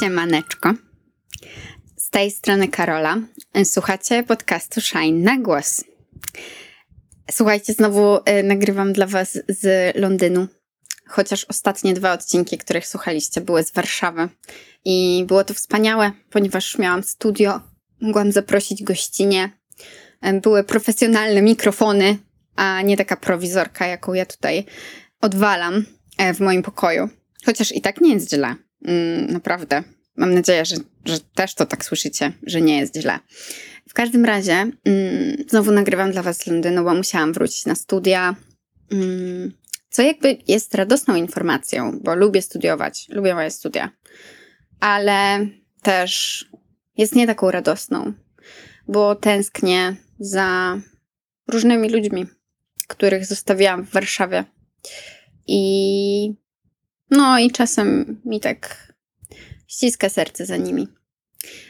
Siemaneczko. Z tej strony Karola. Słuchacie podcastu Shine na głos. Słuchajcie, znowu y, nagrywam dla Was z Londynu. Chociaż ostatnie dwa odcinki, których słuchaliście, były z Warszawy. I było to wspaniałe, ponieważ miałam studio, mogłam zaprosić gościnie. Były profesjonalne mikrofony, a nie taka prowizorka, jaką ja tutaj odwalam y, w moim pokoju. Chociaż i tak nie jest źle. Mm, naprawdę. Mam nadzieję, że, że też to tak słyszycie, że nie jest źle. W każdym razie, mm, znowu nagrywam dla Was z Londynu, bo musiałam wrócić na studia. Mm, co jakby jest radosną informacją, bo lubię studiować, lubię moje studia, ale też jest nie taką radosną, bo tęsknię za różnymi ludźmi, których zostawiłam w Warszawie. I no i czasem mi tak ściska serce za nimi.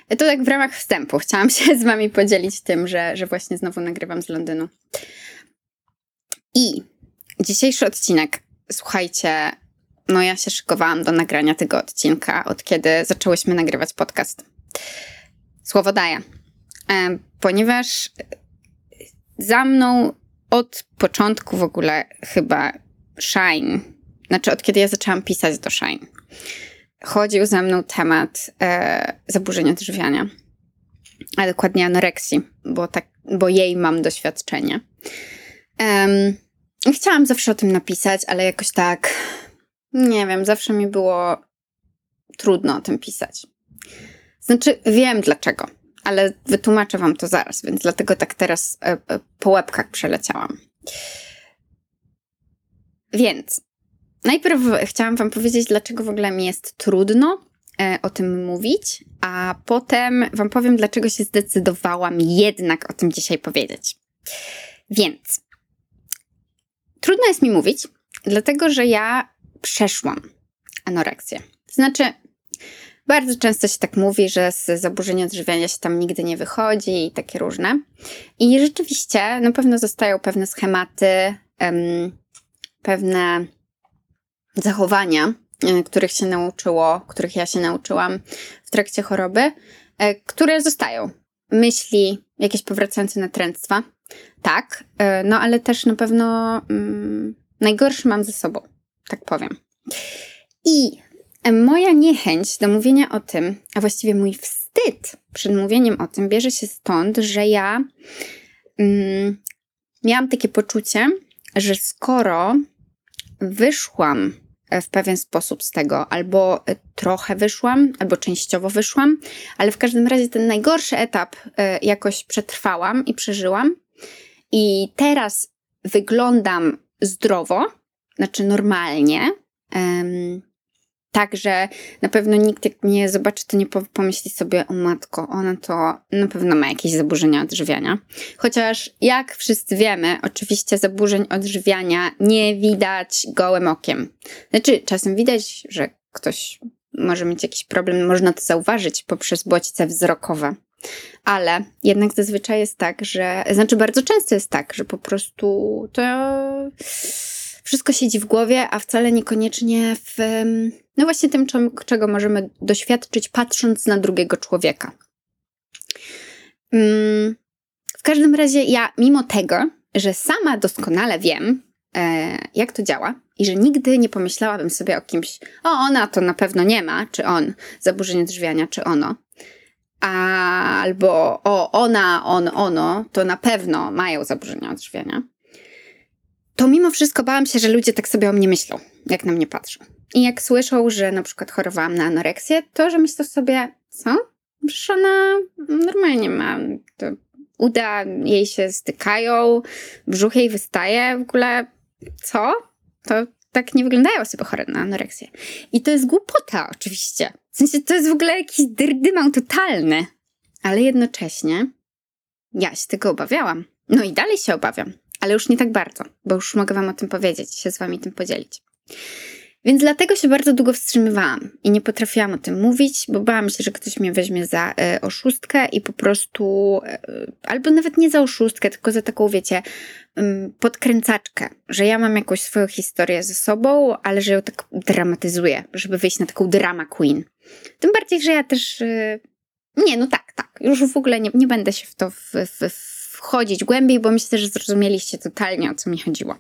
To tak w ramach wstępu. Chciałam się z wami podzielić tym, że, że właśnie znowu nagrywam z Londynu. I dzisiejszy odcinek, słuchajcie, no ja się szykowałam do nagrania tego odcinka, od kiedy zaczęłyśmy nagrywać podcast. Słowo daję. E, ponieważ za mną od początku w ogóle chyba Shine znaczy od kiedy ja zaczęłam pisać do Shine, chodził ze mną temat e, zaburzeń odżywiania, a dokładnie anoreksji, bo, tak, bo jej mam doświadczenie. Um, chciałam zawsze o tym napisać, ale jakoś tak, nie wiem, zawsze mi było trudno o tym pisać. Znaczy, wiem dlaczego, ale wytłumaczę wam to zaraz, więc dlatego tak teraz e, e, po łebkach przeleciałam. Więc Najpierw chciałam Wam powiedzieć, dlaczego w ogóle mi jest trudno e, o tym mówić, a potem Wam powiem, dlaczego się zdecydowałam jednak o tym dzisiaj powiedzieć. Więc trudno jest mi mówić, dlatego że ja przeszłam anoreksję. Znaczy, bardzo często się tak mówi, że z zaburzenia odżywiania się tam nigdy nie wychodzi i takie różne. I rzeczywiście, na pewno zostają pewne schematy, pewne zachowania, e, których się nauczyło, których ja się nauczyłam w trakcie choroby, e, które zostają. Myśli, jakieś powracające natręctwa, tak, e, no ale też na pewno mm, najgorsze mam ze sobą, tak powiem. I moja niechęć do mówienia o tym, a właściwie mój wstyd przed mówieniem o tym bierze się stąd, że ja mm, miałam takie poczucie, że skoro wyszłam w pewien sposób z tego, albo trochę wyszłam, albo częściowo wyszłam, ale w każdym razie ten najgorszy etap e, jakoś przetrwałam i przeżyłam. I teraz wyglądam zdrowo, znaczy normalnie. Także na pewno nikt jak mnie zobaczy, to nie pomyśli sobie, o matko, ona to na pewno ma jakieś zaburzenia odżywiania. Chociaż jak wszyscy wiemy, oczywiście zaburzeń odżywiania nie widać gołym okiem. Znaczy, czasem widać, że ktoś może mieć jakiś problem, można to zauważyć poprzez bodźce wzrokowe. Ale jednak zazwyczaj jest tak, że, znaczy bardzo często jest tak, że po prostu to wszystko siedzi w głowie, a wcale niekoniecznie w, no właśnie tym, czego możemy doświadczyć patrząc na drugiego człowieka. Mm, w każdym razie ja, mimo tego, że sama doskonale wiem, e, jak to działa i że nigdy nie pomyślałabym sobie o kimś, o ona to na pewno nie ma, czy on, zaburzenie drzwiania, czy ono, albo o ona, on, ono, to na pewno mają zaburzenia odżywiania to mimo wszystko bałam się, że ludzie tak sobie o mnie myślą, jak na mnie patrzą. I jak słyszą, że na przykład chorowałam na anoreksję, to że myślą sobie, co? Przecież ona normalnie ma. To uda jej się stykają, brzuch jej wystaje, w ogóle co? To tak nie wyglądają osoby chore na anoreksję. I to jest głupota oczywiście. W sensie to jest w ogóle jakiś drdymał totalny. Ale jednocześnie ja się tego obawiałam. No i dalej się obawiam ale już nie tak bardzo, bo już mogę Wam o tym powiedzieć, się z Wami tym podzielić. Więc dlatego się bardzo długo wstrzymywałam i nie potrafiłam o tym mówić, bo bałam się, że ktoś mnie weźmie za y, oszustkę i po prostu, y, albo nawet nie za oszustkę, tylko za taką, wiecie, y, podkręcaczkę, że ja mam jakąś swoją historię ze sobą, ale że ją tak dramatyzuję, żeby wyjść na taką drama queen. Tym bardziej, że ja też. Y, nie, no tak, tak. Już w ogóle nie, nie będę się w to w, w, wchodzić głębiej, bo myślę, że zrozumieliście totalnie o co mi chodziło.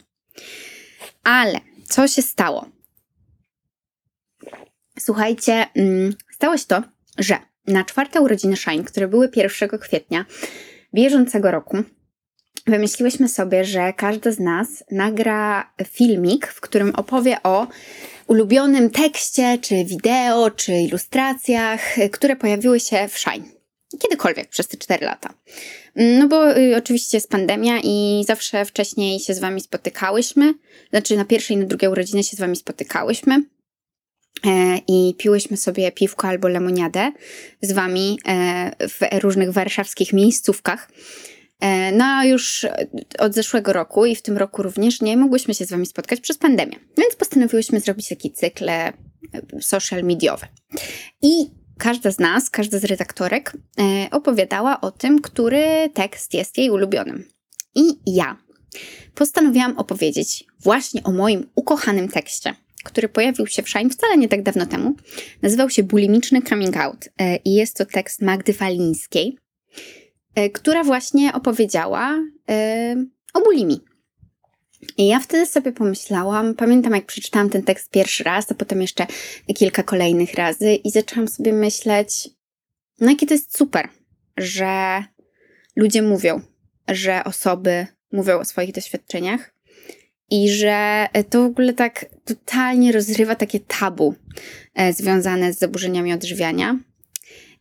Ale co się stało? Słuchajcie, mm, stało się to, że na czwarte urodziny Shine, które były 1 kwietnia bieżącego roku, wymyśliłyśmy sobie, że każda z nas nagra filmik, w którym opowie o ulubionym tekście, czy wideo, czy ilustracjach, które pojawiły się w Shine. Kiedykolwiek przez te 4 lata. No bo y, oczywiście jest pandemia i zawsze wcześniej się z wami spotykałyśmy. Znaczy na pierwszej i na drugiej urodziny się z wami spotykałyśmy. E, I piłyśmy sobie piwko albo lemoniadę z wami e, w różnych warszawskich miejscówkach. E, no już od zeszłego roku i w tym roku również nie mogłyśmy się z wami spotkać przez pandemię. Więc postanowiłyśmy zrobić taki cykl social mediowy. I każda z nas, każda z redaktorek e, opowiadała o tym, który tekst jest jej ulubionym. I ja postanowiłam opowiedzieć właśnie o moim ukochanym tekście, który pojawił się w Shine wcale nie tak dawno temu. Nazywał się Bulimiczny Coming Out i jest to tekst Magdy Falińskiej. E, która właśnie opowiedziała e, o bulimi. I ja wtedy sobie pomyślałam, pamiętam jak przeczytałam ten tekst pierwszy raz, a potem jeszcze kilka kolejnych razy i zaczęłam sobie myśleć, no jakie to jest super, że ludzie mówią, że osoby mówią o swoich doświadczeniach i że to w ogóle tak totalnie rozrywa takie tabu e, związane z zaburzeniami odżywiania.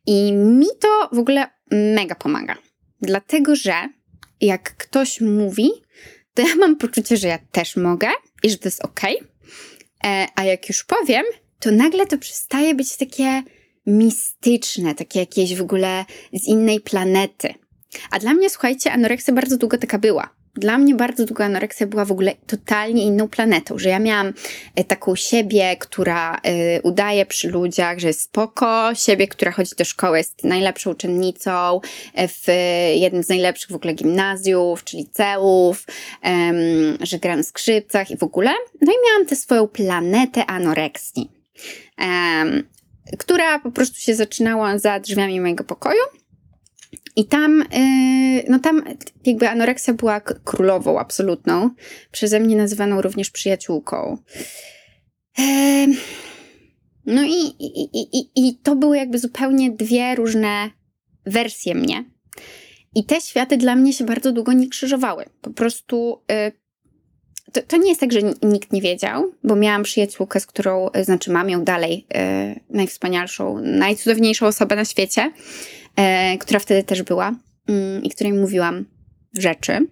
I mi to w ogóle mega pomaga. Dlatego, że jak ktoś mówi, to ja mam poczucie, że ja też mogę i że to jest ok. E, a jak już powiem, to nagle to przestaje być takie mistyczne, takie jakieś w ogóle z innej planety. A dla mnie, słuchajcie, anoreksja bardzo długo taka była dla mnie bardzo długa anoreksja była w ogóle totalnie inną planetą, że ja miałam e, taką siebie, która y, udaje przy ludziach, że jest spoko, siebie, która chodzi do szkoły, jest najlepszą uczennicą e, w jednym z najlepszych w ogóle gimnazjów czy liceów, że gram w skrzypcach i w ogóle. No i miałam tę swoją planetę anoreksji, która po prostu się zaczynała za drzwiami mojego pokoju i tam, yy, no tam jakby anoreksja była królową absolutną, przeze mnie nazywaną również przyjaciółką. no i, i, i, i to były jakby zupełnie dwie różne wersje mnie. I te światy dla mnie się bardzo długo nie krzyżowały. Po prostu yy, to, to, nie jest tak, że nikt nie wiedział, bo miałam przyjaciółkę, z którą, y, znaczy mam ją dalej, najwspanialszą, najcudowniejszą osobę na świecie e, która wtedy też była mm, i której mówiłam rzeczy,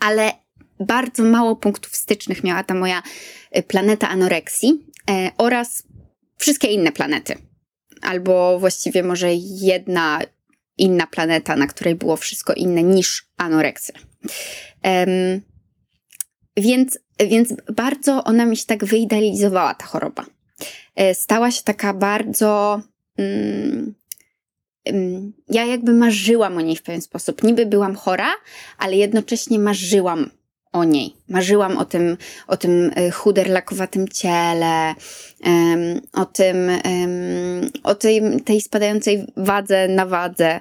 ale bardzo mało punktów stycznych miała ta moja e, planeta anoreksji e, oraz wszystkie inne planety. Albo właściwie może jedna inna planeta, na której było wszystko inne niż anoreksja. Um, więc, więc bardzo ona mi się tak wyidealizowała, ta choroba. E, stała się taka bardzo mm, ja jakby marzyłam o niej w pewien sposób. Niby byłam chora, ale jednocześnie marzyłam o niej. Marzyłam o tym, o tym y, chuderlakowatym ciele, um, o tym, o tej, tej spadającej wadze na wadze,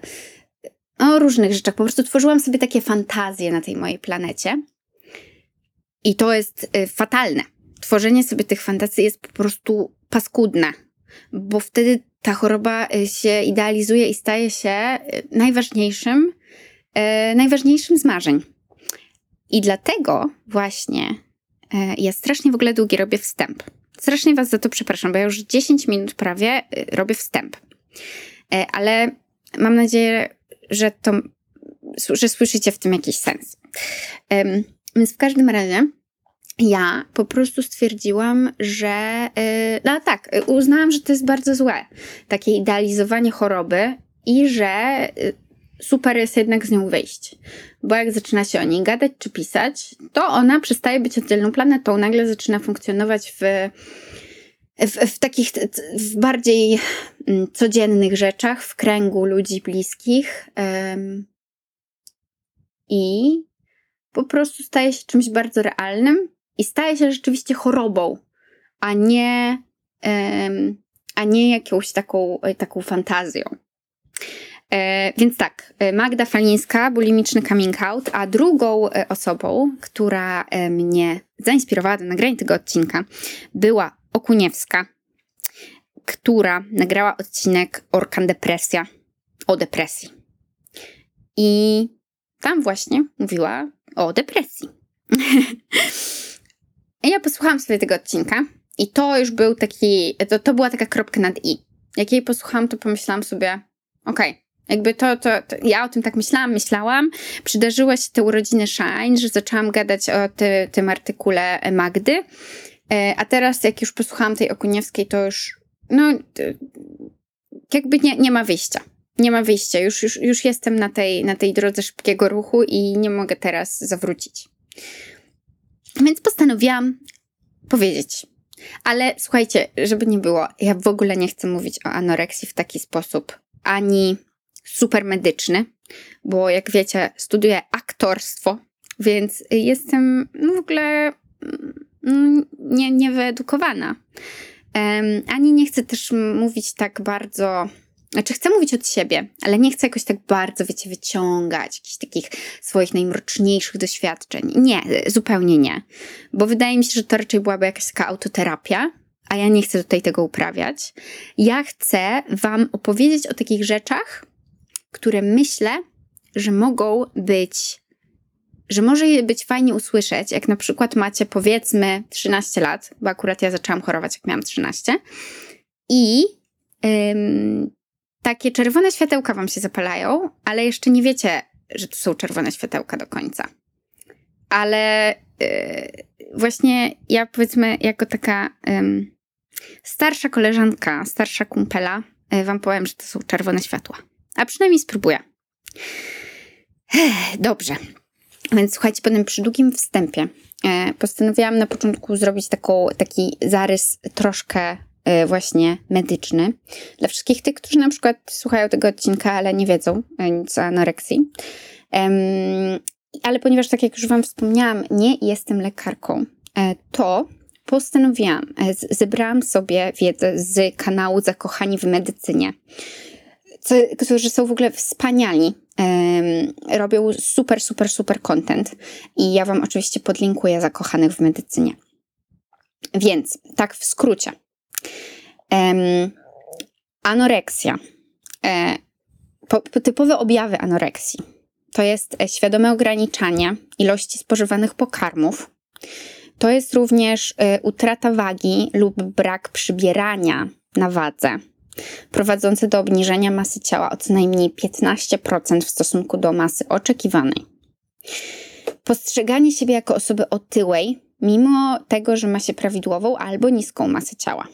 o różnych rzeczach. Po prostu tworzyłam sobie takie fantazje na tej mojej planecie. I to jest y, fatalne. Tworzenie sobie tych fantazji jest po prostu paskudne, bo wtedy ta choroba y, się idealizuje i staje się y, najważniejszym, e, najważniejszym z marzeń. I dlatego właśnie ja strasznie w ogóle długi robię wstęp. Strasznie Was za to przepraszam, bo ja już 10 minut prawie robię wstęp. Ale mam nadzieję, że to, że słyszycie w tym jakiś sens. Więc w każdym razie ja po prostu stwierdziłam, że yy, no tak, uznałam, że to jest bardzo złe, takie idealizowanie choroby i że yy, super jest jednak z nią wyjść. Bo jak zaczyna się o niej gadać czy pisać, to ona przestaje być oddzielną planetą, nagle zaczyna funkcjonować w, w, w takich w bardziej mm, codziennych rzeczach, w kręgu ludzi bliskich. Um, I po prostu staje się czymś bardzo realnym i staje się rzeczywiście chorobą, a nie, a nie jakąś taką, taką fantazją. E, więc tak, e, Magda Falińska, bulimiczny coming out, a drugą e, osobą, która e, mnie zainspirowała do nagrania tego odcinka, była Okuniewska, która nagrała odcinek Orkan Depresja o depresji. I tam właśnie mówiła o depresji. ja posłuchałam sobie tego odcinka i to już był taki, to, to była taka kropka nad i. Jak jej posłuchałam, to pomyślałam sobie, okej, okay, jakby to, to, to, ja o tym tak myślałam, myślałam. Przydarzyły się te urodziny Shine, że zaczęłam gadać o ty, tym artykule Magdy. E, a teraz, jak już posłuchałam tej Okuniewskiej, to już, no, jakby nie, nie ma wyjścia. Nie ma wyjścia. Już, już, już jestem na tej, na tej drodze szybkiego ruchu i nie mogę teraz zawrócić. Więc postanowiłam powiedzieć. Ale słuchajcie, żeby nie było, ja w ogóle nie chcę mówić o anoreksji w taki sposób. Ani super medyczny, bo jak wiecie, studiuję aktorstwo, więc jestem no, w ogóle mm, nie, niewyedukowana. Um, ani nie chcę też mówić tak bardzo. Znaczy, chcę mówić od siebie, ale nie chcę jakoś tak bardzo, wiecie, wyciągać jakichś takich swoich najmroczniejszych doświadczeń. Nie, zupełnie nie. Bo wydaje mi się, że to raczej byłaby jakaś taka autoterapia, a ja nie chcę tutaj tego uprawiać. Ja chcę Wam opowiedzieć o takich rzeczach, które myślę, że mogą być, że może je być fajnie usłyszeć, jak na przykład macie powiedzmy 13 lat, bo akurat ja zaczęłam chorować, jak miałam 13, i takie czerwone światełka wam się zapalają, ale jeszcze nie wiecie, że to są czerwone światełka do końca. Ale yy, właśnie ja powiedzmy, jako taka yy, starsza koleżanka, starsza kumpela, yy, wam powiem, że to są czerwone światła. A przynajmniej spróbuję. Dobrze. Więc słuchajcie, po tym przy długim wstępie e, postanowiłam na początku zrobić taką, taki zarys troszkę właśnie medyczny. Dla wszystkich tych, którzy na przykład słuchają tego odcinka, ale nie wiedzą e, nic o anoreksji. ale ponieważ, tak jak już Wam wspomniałam, nie jestem lekarką, to postanowiłam, zebrałam sobie wiedzę z kanału Zakochani w Medycynie którzy są w ogóle wspaniali. Robią super, super, super content. I ja Wam oczywiście podlinkuję zakochanych w medycynie. Więc, tak w skrócie. Anoreksja. E, po, po typowe objawy anoreksji to jest e, świadome ograniczanie ilości spożywanych pokarmów. To jest również y, utrata wagi lub brak przybierania na wadze prowadzące do obniżenia masy ciała o co najmniej 15% w stosunku do masy oczekiwanej. Postrzeganie siebie jako osoby otyłej, mimo tego, że ma się prawidłową albo niską masę ciała.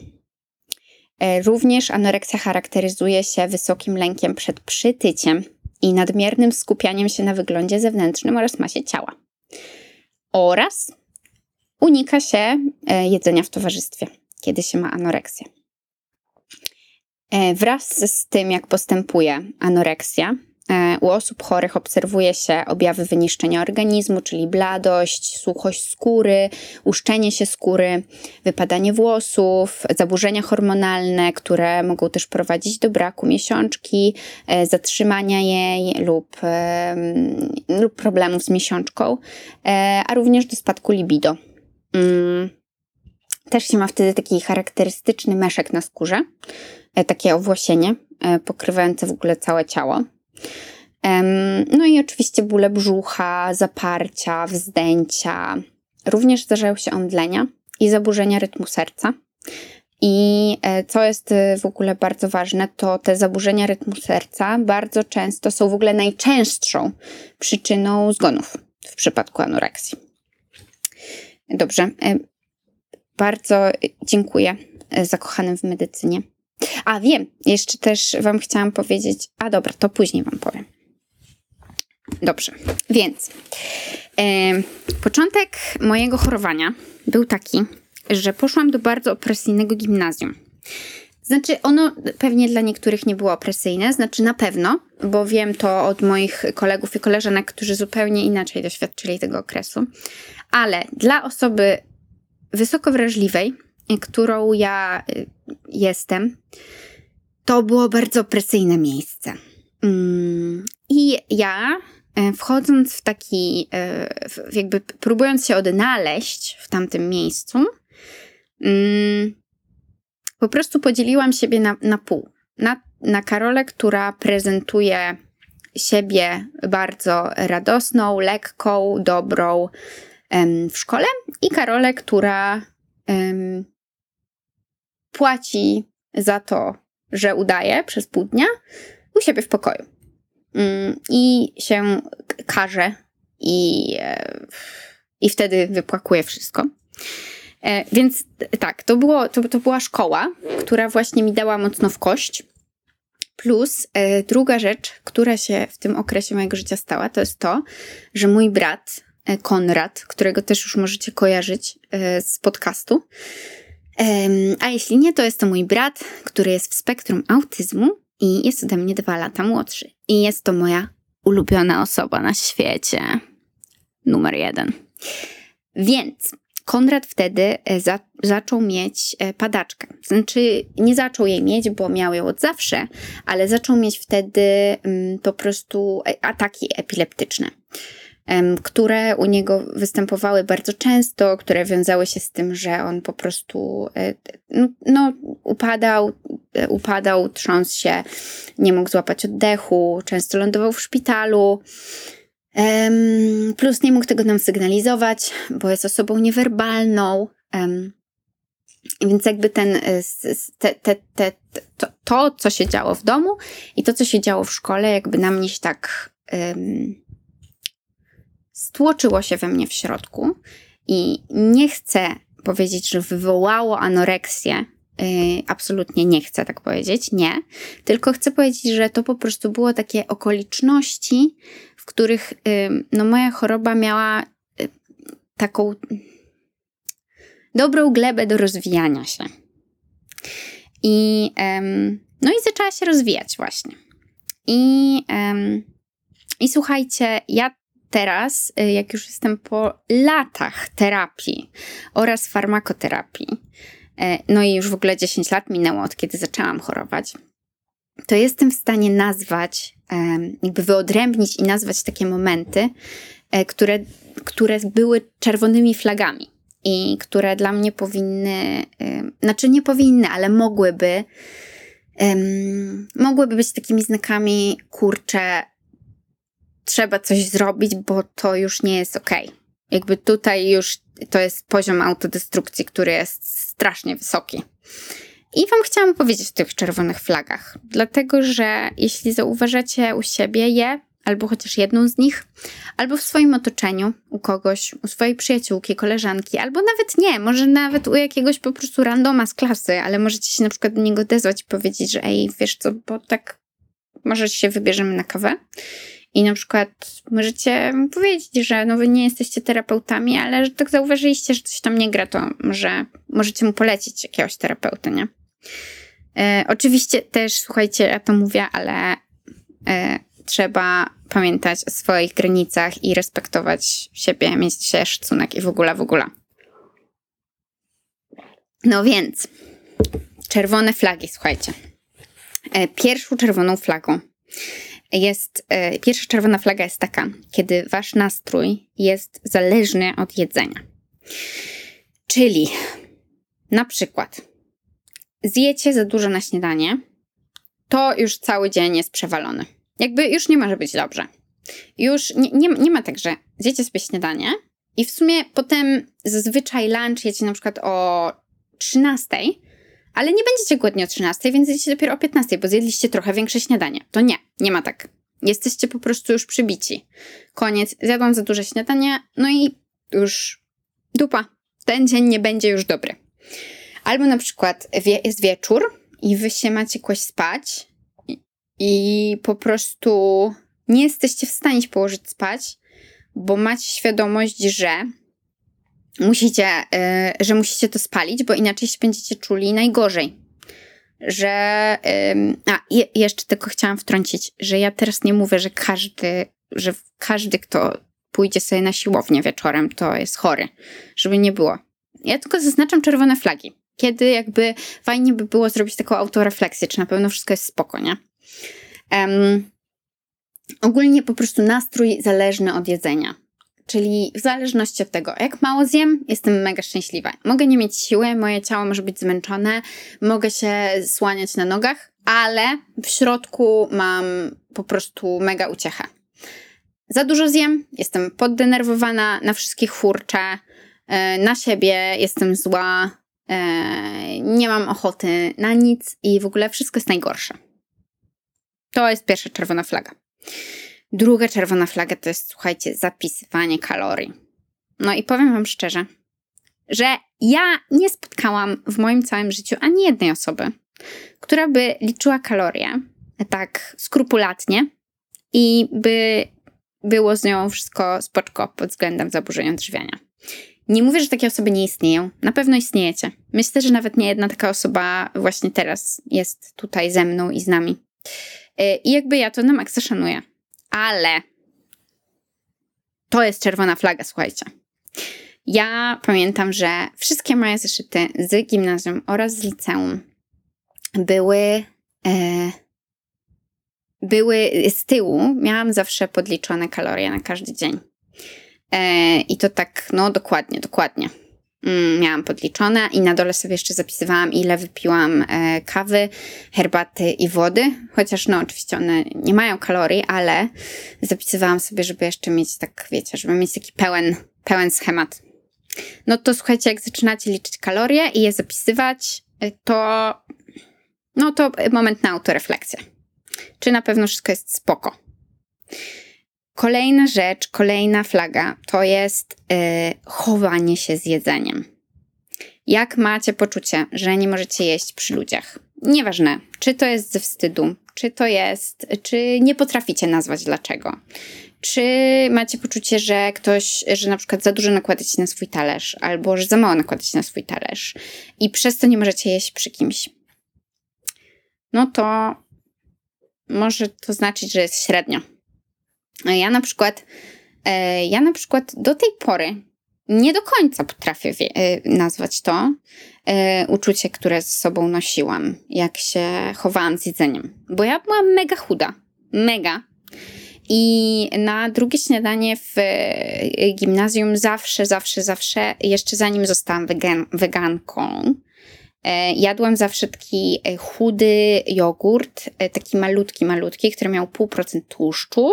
E, również anoreksja charakteryzuje się wysokim lękiem przed przytyciem i nadmiernym skupianiem się na wyglądzie zewnętrznym oraz masie ciała. Oraz unika się e, jedzenia w towarzystwie, kiedy się ma anoreksję. E, wraz z tym, jak postępuje anoreksja, u osób chorych obserwuje się objawy wyniszczenia organizmu, czyli bladość, suchość skóry, uszczenie się skóry, wypadanie włosów, zaburzenia hormonalne, które mogą też prowadzić do braku miesiączki, e, zatrzymania jej lub, lub problemów z miesiączką, a również do spadku libido. Mm. Też się ma wtedy taki charakterystyczny meszek na skórze, E, takie owłosienie e, pokrywające w ogóle całe ciało. No i oczywiście bóle brzucha, zaparcia, wzdęcia. Również zdarzają się omdlenia i zaburzenia rytmu serca. I e, co jest w ogóle bardzo ważne, to te zaburzenia rytmu serca bardzo często są w ogóle najczęstszą przyczyną zgonów w przypadku anoreksji. Dobrze. Bardzo dziękuję zakochanym w medycynie. A wiem, jeszcze też Wam chciałam powiedzieć, a dobra, to później Wam powiem. Dobrze, więc e, początek mojego chorowania był taki, że poszłam do bardzo opresyjnego gimnazjum. Znaczy, ono pewnie dla niektórych nie było opresyjne, znaczy na pewno, bo wiem to od moich kolegów i koleżanek, którzy zupełnie inaczej doświadczyli tego okresu. Ale dla osoby wysoko wrażliwej, którą ja y, jestem, to było bardzo opresyjne miejsce. Mm, I ja, e, wchodząc w taki, e, jakby próbując się odnaleźć w tamtym miejscu, mm, po prostu podzieliłam siebie na, na pół. Na, na Karolę, która prezentuje siebie bardzo radosną, lekką, dobrą w szkole, i Karolę, która płaci za to, że udaje przez pół dnia u siebie w pokoju. Mm, I się karze i, e, i wtedy wypłakuje wszystko. E, więc tak, to, było, to, to była szkoła, która właśnie mi dała mocno w kość. Plus e, druga rzecz, która się w tym okresie mojego życia stała, to jest to, że mój brat Konrad, którego też już możecie kojarzyć z podcastu, a jeśli nie, to jest to mój brat, który jest w spektrum autyzmu i jest ode mnie dwa lata młodszy. I jest to moja ulubiona osoba na świecie. Numer jeden. Więc Konrad wtedy e, za, zaczął mieć e, padaczkę. Znaczy, nie zaczął jej mieć, bo miał ją od zawsze, ale zaczął mieć wtedy mm, po prostu ataki epileptyczne, które u niego występowały bardzo często, które wiązały się z tym, że on po prostu no, no upadał, upadał, trząsł się, nie mógł złapać oddechu, często lądował w szpitalu. Plus nie mógł tego nam sygnalizować, bo jest osobą niewerbalną. Więc jakby ten, e, te, te, te, to, to, co się działo w domu i to, co się działo w szkole, jakby na mnie się tak stłoczyło się we mnie w środku. I nie chcę powiedzieć, że wywołało anoreksję. Yy, absolutnie nie chcę tak powiedzieć, nie. Tylko chcę powiedzieć, że to po prostu było takie okoliczności, których no, moja choroba miała y, taką dobrą glebę do rozwijania się. I, no i zaczęła się rozwijać właśnie. I, I słuchajcie, ja teraz, y, jak już jestem po latach terapii oraz farmakoterapii, e, no i już w ogóle 10 lat minęło od kiedy zaczęłam chorować, to jestem w stanie nazwać jakby wyodrębnić i nazwać takie momenty, e, które, które były czerwonymi flagami i które dla mnie powinny, znaczy nie powinny, ale mogłyby, mogłyby być takimi znakami, kurczę, trzeba coś zrobić, bo to już nie jest ok. Jakby tutaj już to jest poziom autodestrukcji, który jest strasznie wysoki. I Wam chciałam powiedzieć o tych czerwonych flagach, dlatego że jeśli zauważacie u siebie je, albo chociaż jedną z nich, albo w swoim otoczeniu, u kogoś, u swojej przyjaciółki, koleżanki, albo nawet nie, może nawet u jakiegoś po prostu randoma z klasy, ale możecie się na przykład do niego odezwać i powiedzieć, że ej, wiesz co, bo tak może się wybierzemy na kawę. I na przykład możecie powiedzieć, że no wy nie jesteście terapeutami, ale że tak zauważyliście, że coś tam nie gra, to może możecie mu polecić jakiegoś terapeuta, nie? E, oczywiście też, słuchajcie, ja to mówię, ale e, trzeba pamiętać o swoich granicach i respektować siebie, mieć się szacunek i w ogóle, w ogóle. No więc, czerwone flagi, słuchajcie. E, pierwszą czerwoną flagą jest, e, pierwsza czerwona flaga jest taka, kiedy wasz nastrój jest zależny od jedzenia. Czyli na przykład zjecie za dużo na śniadanie, to już cały dzień jest przewalony. Jakby już nie może być dobrze. Już nie, nie, nie ma tak, że zjecie sobie śniadanie i w sumie potem zazwyczaj lunch jecie na przykład o 13, ale nie będziecie głodni o 13, więc zjecie dopiero o 15, bo zjedliście trochę większe śniadanie. To nie, nie ma tak. Jesteście po prostu już przybici. Koniec, zjadłam za duże śniadanie, no i już dupa. Ten dzień nie będzie już dobry. Albo na przykład wie, jest wieczór i wy się macie kłaść spać i, i po prostu nie jesteście w stanie się położyć spać, bo macie świadomość, że musicie, yy, że musicie to spalić, bo inaczej się będziecie czuli najgorzej. Że. A, je, jeszcze tylko chciałam wtrącić, że ja teraz nie mówię, że każdy, że każdy, kto pójdzie sobie na siłownię wieczorem, to jest chory. Żeby nie było. Ja tylko zaznaczam czerwone flagi. Kiedy jakby fajnie by było zrobić taką autorefleksję, czy na pewno wszystko jest spoko, nie? Um, ogólnie po prostu nastrój zależny od jedzenia. Czyli w zależności od tego, jak mało zjem, jestem mega szczęśliwa. Mogę nie mieć siły, moje ciało może być zmęczone, mogę się słaniać na nogach, ale w środku mam po prostu mega uciechę. Za dużo zjem, jestem poddenerwowana, na wszystkich furczę, e, na siebie jestem zła, e, nie mam ochoty na nic i w ogóle wszystko jest najgorsze. To jest pierwsza czerwona flaga. Druga czerwona flaga to jest, słuchajcie, zapisywanie kalorii. No i powiem Wam szczerze, że ja nie spotkałam w moim całym życiu ani jednej osoby, która by liczyła kalorie tak skrupulatnie i by było z nią wszystko spoczko pod względem zaburzenia odżywiania. Nie mówię, że takie osoby nie istnieją. Na pewno istniejecie. Myślę, że nawet nie jedna taka osoba właśnie teraz jest tutaj ze mną i z nami. Y, I jakby ja to na maksa szanuję. Ale to jest czerwona flaga, słuchajcie. Ja pamiętam, że wszystkie moje zeszyty z gimnazjum oraz z liceum były, e, były z tyłu, miałam zawsze podliczone kalorie na każdy dzień. E, I to tak, no dokładnie, dokładnie. Mm, miałam podliczone i na dole sobie jeszcze zapisywałam, ile wypiłam e, kawy, herbaty i wody. Chociaż, no, oczywiście one nie mają kalorii, ale zapisywałam sobie, żeby jeszcze mieć tak, wiecie, żeby mieć taki pełen, pełen schemat. No to słuchajcie, jak zaczynacie liczyć kalorie i je zapisywać, e, to, no to moment na autorefleksję. Czy na pewno wszystko jest spoko. Kolejna rzecz, kolejna flaga to jest yy, chowanie się z jedzeniem. Jak macie poczucie, że nie możecie jeść przy ludziach? Nieważne, czy to jest ze wstydu, czy to jest, czy nie potraficie nazwać dlaczego. Czy macie poczucie, że ktoś, że na przykład za dużo nakładacie na swój talerz, albo że za mało nakładacie na swój talerz i przez to nie możecie jeść przy kimś? No to może to znaczyć, że jest średnio ja na przykład, e, ja na przykład do tej pory nie do końca potrafię e, nazwać to e, uczucie, które z sobą nosiłam, jak się chowałam z jedzeniem. Bo ja byłam mega chuda. Mega. I na drugie śniadanie w gimnazjum zawsze, zawsze, zawsze, jeszcze zanim zostałam wegan, weganką, jadłam zawsze taki chudy jogurt, taki malutki, malutki, który miał pół procent tłuszczu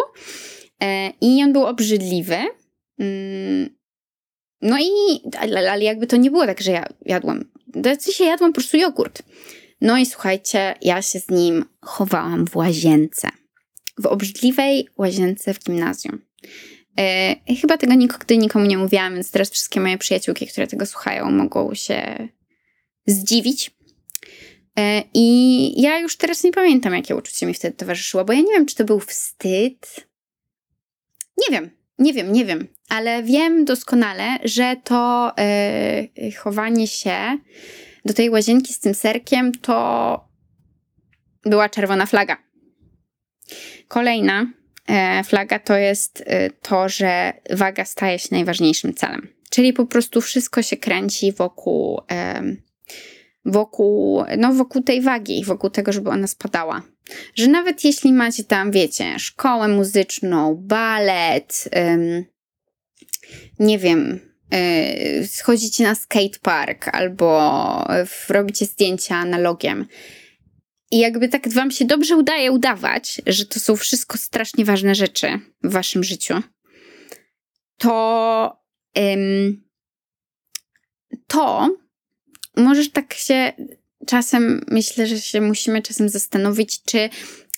E, I on był obrzydliwy. Mm, no i, ale, jakby to nie było tak, że ja jadłam. W się jadłam po prostu jogurt. No i słuchajcie, ja się z nim chowałam w łazience. W obrzydliwej łazience w gimnazjum. E, chyba tego nigdy nikomu nie mówiłam, więc teraz wszystkie moje przyjaciółki, które tego słuchają, mogą się zdziwić. E, I ja już teraz nie pamiętam, jakie uczucie mi wtedy towarzyszyło, bo ja nie wiem, czy to był wstyd, nie wiem, nie wiem, nie wiem, ale wiem doskonale, że to yy, chowanie się do tej łazienki z tym serkiem to była czerwona flaga. Kolejna e, flaga to jest e, to, że waga staje się najważniejszym celem. Czyli po prostu wszystko się kręci wokół, wokół, no wokół tej wagi, wokół tego, żeby ona spadała. Że nawet jeśli macie tam, wiecie, szkołę muzyczną, balet, ym, nie wiem, yy, schodzicie na skatepark albo robicie zdjęcia analogiem, i jakby tak wam się dobrze udaje udawać, że to są wszystko strasznie ważne rzeczy w waszym życiu, to ym, to możesz tak się czasem myślę, że się musimy czasem zastanowić, czy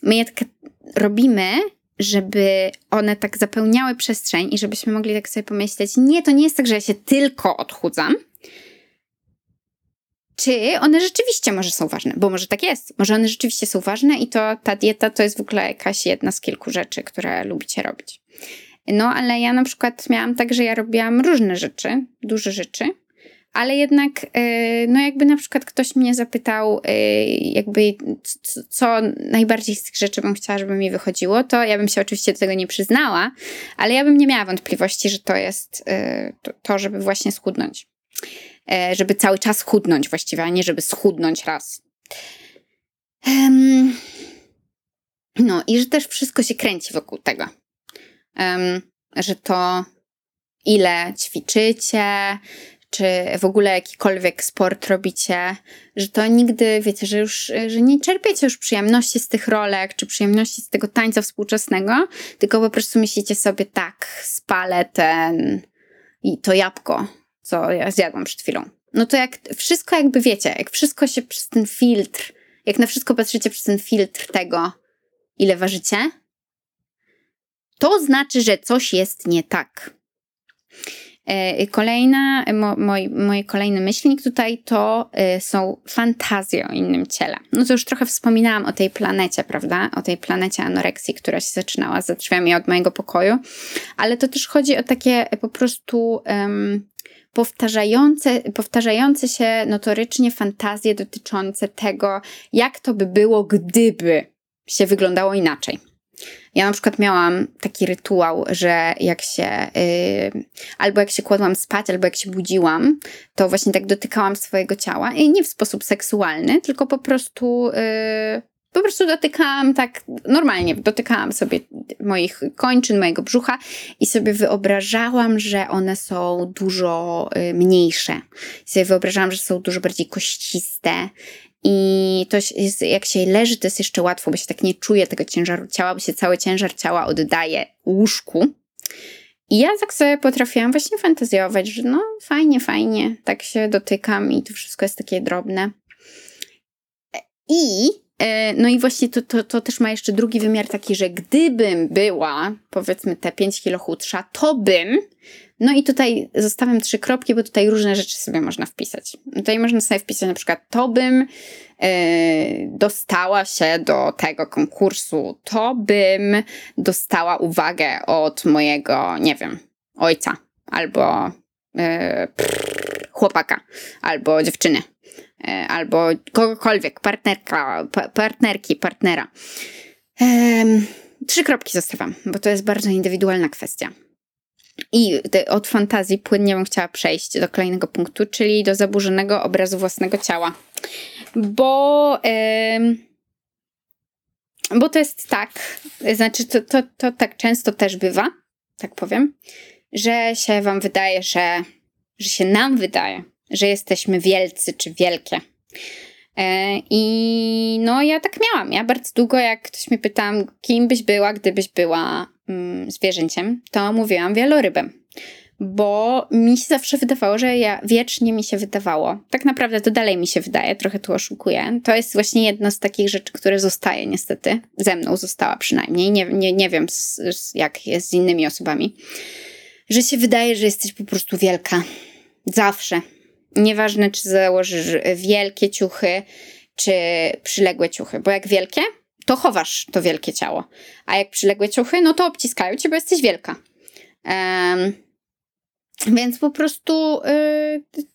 my je tak robimy, żeby one tak zapełniały przestrzeń i żebyśmy mogli tak sobie pomyśleć, nie, to nie jest tak, że ja się tylko odchudzam, czy one rzeczywiście może są ważne, bo może tak jest, może one rzeczywiście są ważne i to ta dieta to jest w ogóle jakaś jedna z kilku rzeczy, które lubicie robić. No, ale ja na przykład miałam tak, że ja robiłam różne rzeczy, duże rzeczy, ale jednak, y, no jakby na przykład ktoś mnie zapytał, y, jakby co najbardziej z tych rzeczy bym chciała, żeby mi wychodziło, to ja bym się oczywiście do tego nie przyznała, ale ja bym nie miała wątpliwości, że to jest y, to, żeby właśnie schudnąć. Żeby cały czas chudnąć właściwie, a nie żeby schudnąć raz. No i że też wszystko się kręci wokół tego. Że to ile ćwiczycie, czy w ogóle jakikolwiek sport robicie, że to nigdy, wiecie, że już, że nie czerpiecie już przyjemności z tych rolek, czy przyjemności z tego tańca współczesnego, tylko po prostu myślicie sobie tak, spalę ten i to jabłko, co ja zjadłam przed chwilą. No to jak wszystko jakby wiecie, jak wszystko się przez ten filtr, jak na wszystko patrzycie przez ten filtr tego, ile ważycie, to znaczy, że coś jest nie tak. E, kolejna, mo, mój kolejny myślnik tutaj to y, są fantazje o innym ciele. No to już trochę wspominałam o tej planecie, prawda? O tej planecie anoreksji, która się zaczynała za drzwiami od mojego pokoju, ale to też chodzi o takie po prostu um, powtarzające, powtarzające się notorycznie fantazje dotyczące tego, jak to by było, gdyby się wyglądało inaczej. Ja na przykład miałam taki rytuał, że jak się yy, albo jak się kładłam spać, albo jak się budziłam, to właśnie tak dotykałam swojego ciała i nie w sposób seksualny, tylko po prostu yy, po prostu dotykałam tak normalnie, dotykałam sobie moich kończyn, mojego brzucha i sobie wyobrażałam, że one są dużo y, mniejsze. I sobie wyobrażałam, że są dużo bardziej kościste, i to jest, jak się leży, to jest jeszcze łatwo, bo się tak nie czuje tego ciężaru ciała, bo się cały ciężar ciała oddaje łóżku. I ja tak sobie potrafiłam właśnie fantazjować, że no fajnie, fajnie, tak się dotykam i to wszystko jest takie drobne. I e, no i właśnie to, to, to też ma jeszcze drugi wymiar taki, że gdybym była, powiedzmy te 5 kilo chudsza, to bym no i tutaj zostawiam trzy kropki, bo tutaj różne rzeczy sobie można wpisać. Tutaj można sobie wpisać na przykład to bym yy, dostała się do tego konkursu, to bym dostała uwagę od mojego, nie wiem, ojca albo yy, pff, chłopaka, albo dziewczyny, albo kogokolwiek, partnerka, pa, partnerki, partnera. Trzy kropki zostawiam, bo to jest bardzo indywidualna kwestia. I od fantazji płynnie bym chciała przejść do kolejnego punktu, czyli do zaburzonego obrazu własnego ciała. Bo, bo to jest tak, znaczy to, to, to tak często też bywa, tak powiem, że się wam wydaje, że, że się nam wydaje, że jesteśmy wielcy czy wielkie. E, I no, ja tak miałam. Ja bardzo długo, jak ktoś mnie pytał, kim byś była, gdybyś była mm, zwierzęciem, to mówiłam wielorybem. Bo mi się zawsze wydawało, że ja wiecznie mi się wydawało. Tak naprawdę to dalej mi się wydaje, trochę tu oszukuję. To jest właśnie jedno z takich rzeczy, które zostaje niestety. Ze mną została przynajmniej. Nie, nie, nie wiem, z, z, jak jest z innymi osobami. Że się wydaje, że jesteś po prostu wielka. Zawsze Nieważne, czy założysz wielkie ciuchy, czy przyległe ciuchy, bo jak wielkie, to chowasz to wielkie ciało, a jak przyległe ciuchy, no to obciskają cię, bo jesteś wielka. Um, więc po prostu yy,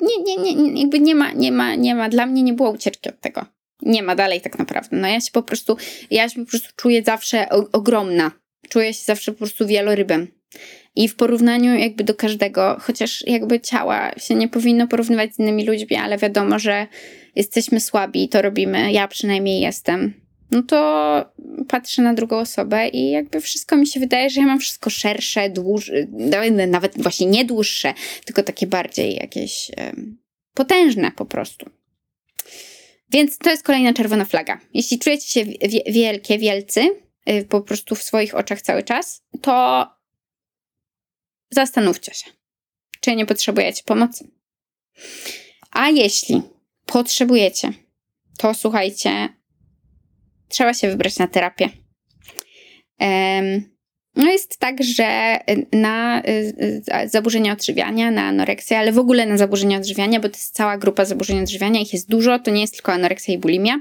nie, nie, nie, jakby nie ma, nie ma, nie ma, dla mnie nie było ucieczki od tego. Nie ma dalej tak naprawdę. No ja się po prostu, ja się po prostu czuję zawsze ogromna. Czuję się zawsze po prostu wielorybem. I w porównaniu jakby do każdego, chociaż jakby ciała się nie powinno porównywać z innymi ludźmi, ale wiadomo, że jesteśmy słabi, to robimy, ja przynajmniej jestem. No to patrzę na drugą osobę i jakby wszystko mi się wydaje, że ja mam wszystko szersze, dłuższe, nawet właśnie nie dłuższe, tylko takie bardziej jakieś potężne po prostu. Więc to jest kolejna czerwona flaga. Jeśli czujecie się wielkie, wielcy, y, po prostu w swoich oczach cały czas, to zastanówcie się, czy nie potrzebujecie pomocy. A jeśli potrzebujecie, to słuchajcie, trzeba się wybrać na terapię. No jest tak, że na zaburzenia odżywiania, na anoreksję, ale w ogóle na zaburzenia odżywiania, bo to jest cała grupa zaburzeń odżywiania, ich jest dużo, to nie jest tylko anoreksja i bulimia,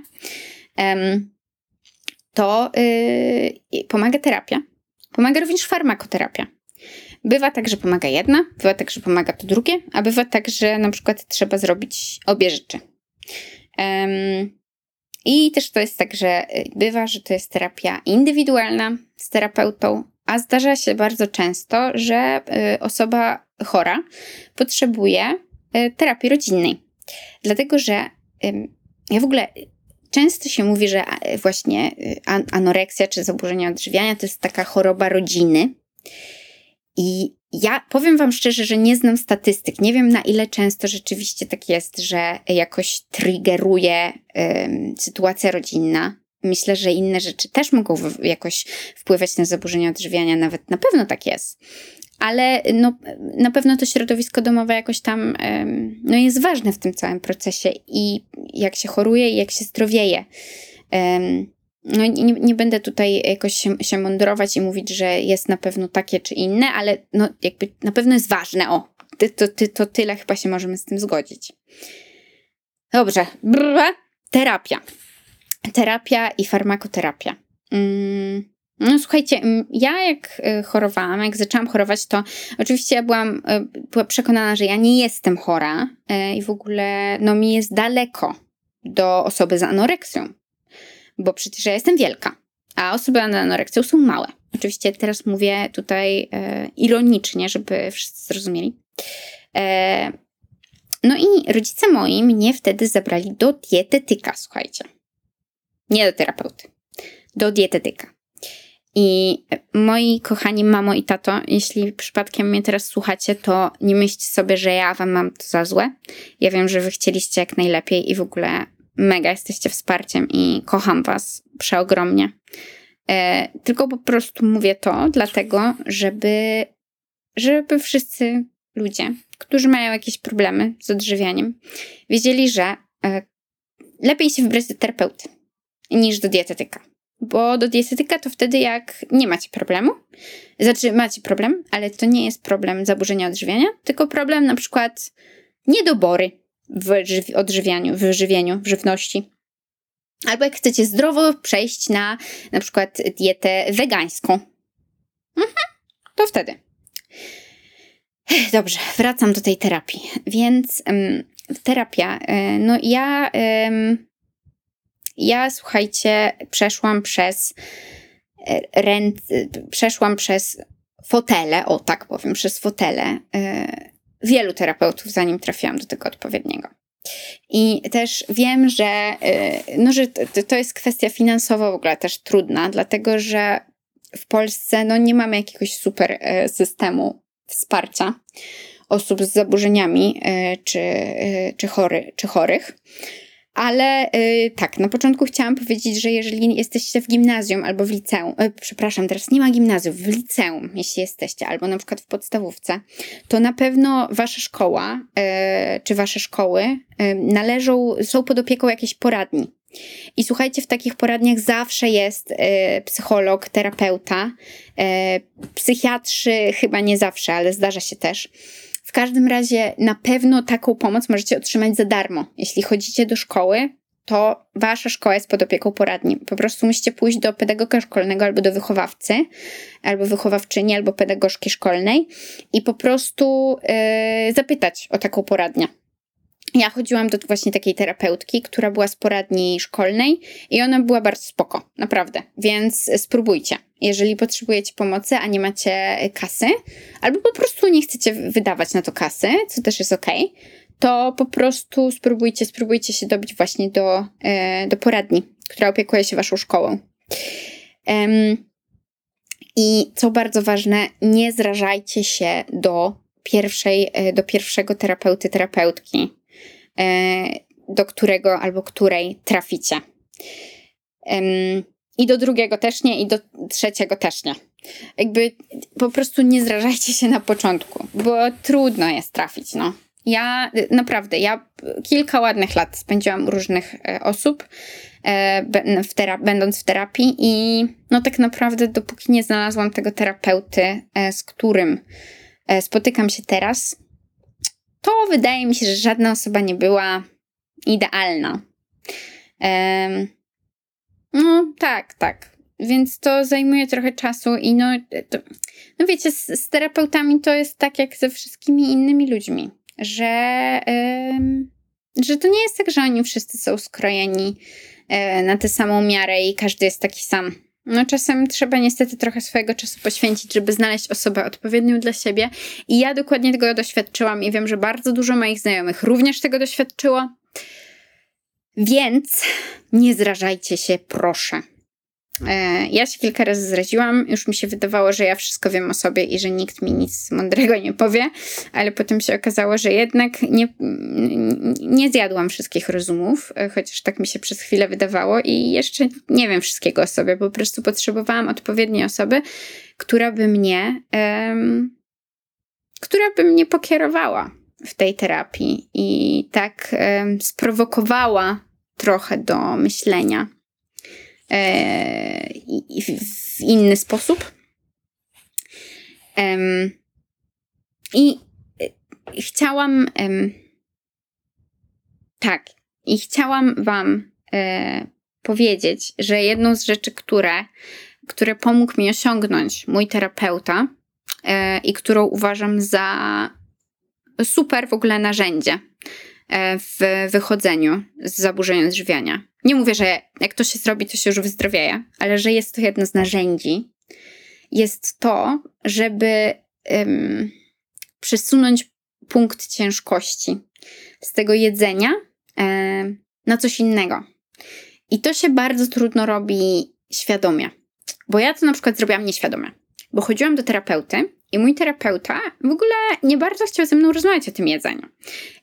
to pomaga terapia. Pomaga również farmakoterapia. Bywa tak, że pomaga jedna, bywa tak, że pomaga to drugie, a bywa tak, że na przykład trzeba zrobić obie rzeczy. Um, I też to jest tak, że y, bywa, że to jest terapia indywidualna z terapeutą, a zdarza się bardzo często, że y, osoba chora potrzebuje y, terapii rodzinnej. Dlatego, że ja w ogóle często się mówi, że właśnie anoreksja czy zaburzenia odżywiania to jest taka choroba rodziny. I ja powiem Wam szczerze, że nie znam statystyk. Nie wiem, na ile często rzeczywiście tak jest, że jakoś triggeruje um, sytuacja rodzinna. Myślę, że inne rzeczy też mogą jakoś wpływać na zaburzenia odżywiania, nawet na pewno tak jest. Ale no, na pewno to środowisko domowe jakoś tam um, no jest ważne w tym całym procesie i jak się choruje i jak się zdrowieje. Um, no nie, nie będę tutaj jakoś się, się mądrować i mówić, że jest na pewno takie czy inne, ale no jakby na pewno jest ważne. O, ty, to, ty, to tyle chyba się możemy z tym zgodzić. Dobrze. Terapia. Terapia i farmakoterapia. Mm. No słuchajcie, mm, ja jak y, chorowałam, jak zaczęłam chorować, to oczywiście ja byłam, y, przekonana, że ja nie jestem chora y, i w ogóle no mi jest daleko do osoby z anoreksją bo przecież ja jestem wielka, a osoby z anoreksją są małe. Oczywiście teraz mówię tutaj e, ironicznie, żeby wszyscy zrozumieli. E, no i rodzice moi mnie wtedy zabrali do dietetyka, słuchajcie. Nie do terapeuty, do dietetyka. I moi kochani mamo i tato, jeśli przypadkiem mnie teraz słuchacie, to nie myślcie sobie, że ja wam mam to za złe. Ja wiem, że wy chcieliście jak najlepiej i w ogóle mega jesteście wsparciem i kocham Was przeogromnie. E, tylko po prostu mówię to dlatego, żeby, żeby wszyscy ludzie, którzy mają jakieś problemy z odżywianiem, wiedzieli, że e, lepiej się wybrać do terapeuty niż do dietetyka. Bo do dietetyka to wtedy, jak nie macie problemu, znaczy macie problem, ale to nie jest problem zaburzenia odżywiania, tylko problem na przykład niedobory w odżywianiu, w żywieniu, w żywności. Albo jak chcecie zdrowo przejść na na przykład dietę wegańską. Mhm, to wtedy. Dobrze, wracam do tej terapii. Więc terapia, y, no ja, ja słuchajcie, przeszłam przez e, ręc, przeszłam przez fotele, o tak powiem, przez fotele. Y, wielu terapeutów, zanim trafiłam do tego odpowiedniego. I też wiem, że, y, no, że to jest kwestia finansowa w ogóle też trudna, dlatego że w Polsce no, nie mamy jakiegoś super y, systemu wsparcia osób z zaburzeniami y, czy, czy, chory, czy chorych. Ale yy, tak, na początku chciałam powiedzieć, że jeżeli jesteście w gimnazjum albo w liceum, yy, przepraszam, teraz nie ma gimnazjum, w liceum, jeśli jesteście, albo na przykład w podstawówce, to na pewno wasza szkoła yy, czy wasze szkoły y, należą, są pod opieką jakiejś poradni. I słuchajcie, w takich poradniach zawsze jest y, psycholog, terapeuta, y, psychiatrzy chyba nie zawsze, ale zdarza się też każdym razie na pewno taką pomoc możecie otrzymać za darmo. Jeśli chodzicie do szkoły, to wasza szkoła jest pod opieką poradni. Po prostu musicie pójść do pedagoga szkolnego albo do wychowawcy, albo wychowawczyni, albo pedagogzki szkolnej i po prostu yy, zapytać o taką poradnię. Ja chodziłam do właśnie takiej terapeutki, która była z poradni szkolnej i ona była bardzo spoko, naprawdę. Więc spróbujcie. Jeżeli potrzebujecie pomocy, a nie macie kasy, albo po prostu nie chcecie wydawać na to kasy, co też jest ok, to po prostu spróbujcie, spróbujcie się dobić właśnie do, e, do poradni, która opiekuje się waszą szkołą. I co bardzo ważne, nie zrażajcie się do pierwszej, e, do pierwszego terapeuty, terapeutki do którego albo której traficie. I do drugiego też nie, i do trzeciego też nie. Jakby po prostu nie zrażajcie się na początku, bo trudno jest trafić, no. Ja naprawdę, ja kilka ładnych lat spędziłam u różnych osób, w terap- będąc w terapii, i no tak naprawdę, dopóki nie znalazłam tego terapeuty, z którym spotykam się teraz, to wydaje mi się, że żadna osoba nie była idealna. no, tak, tak. Więc to zajmuje trochę czasu i no, to, no wiecie, z, z, terapeutami to jest tak jak ze wszystkimi innymi ludźmi, że, że to nie jest tak, że oni wszyscy są skrojeni e, na tę samą miarę i każdy jest taki sam. No czasem trzeba niestety trochę swojego czasu poświęcić, żeby znaleźć osobę odpowiednią dla siebie. I ja dokładnie tego doświadczyłam i wiem, że bardzo dużo moich znajomych również tego doświadczyło. Więc nie zrażajcie się, proszę. E, ja się kilka razy zraziłam, już mi się wydawało, że ja wszystko wiem o sobie i że nikt mi nic mądrego nie powie, ale potem się okazało, że jednak nie, nie zjadłam wszystkich rozumów, e, chociaż tak mi się przez chwilę wydawało i jeszcze nie wiem wszystkiego o sobie, po prostu potrzebowałam odpowiedniej osoby, która by mnie, um, która by mnie pokierowała w tej terapii i tak um, sprowokowała trochę do myślenia w inny sposób. I chciałam. Um, tak, i chciałam Wam e, powiedzieć, że jedną z rzeczy, które, które pomógł mi osiągnąć mój terapeuta e, i którą uważam za super w ogóle narzędzie E, w wychodzeniu z zaburzeń odżywiania. Nie mówię, że jak to się zrobi, to się już wyzdrowieje, ale że jest to jedno z narzędzi. Jest to, żeby um, przesunąć punkt ciężkości z tego jedzenia um, na coś innego. I to się bardzo trudno robi świadomie. Bo ja to na przykład zrobiłam nieświadomie. Bo chodziłam do terapeuty i mój terapeuta w ogóle nie bardzo chciał ze mną rozmawiać o tym jedzeniu.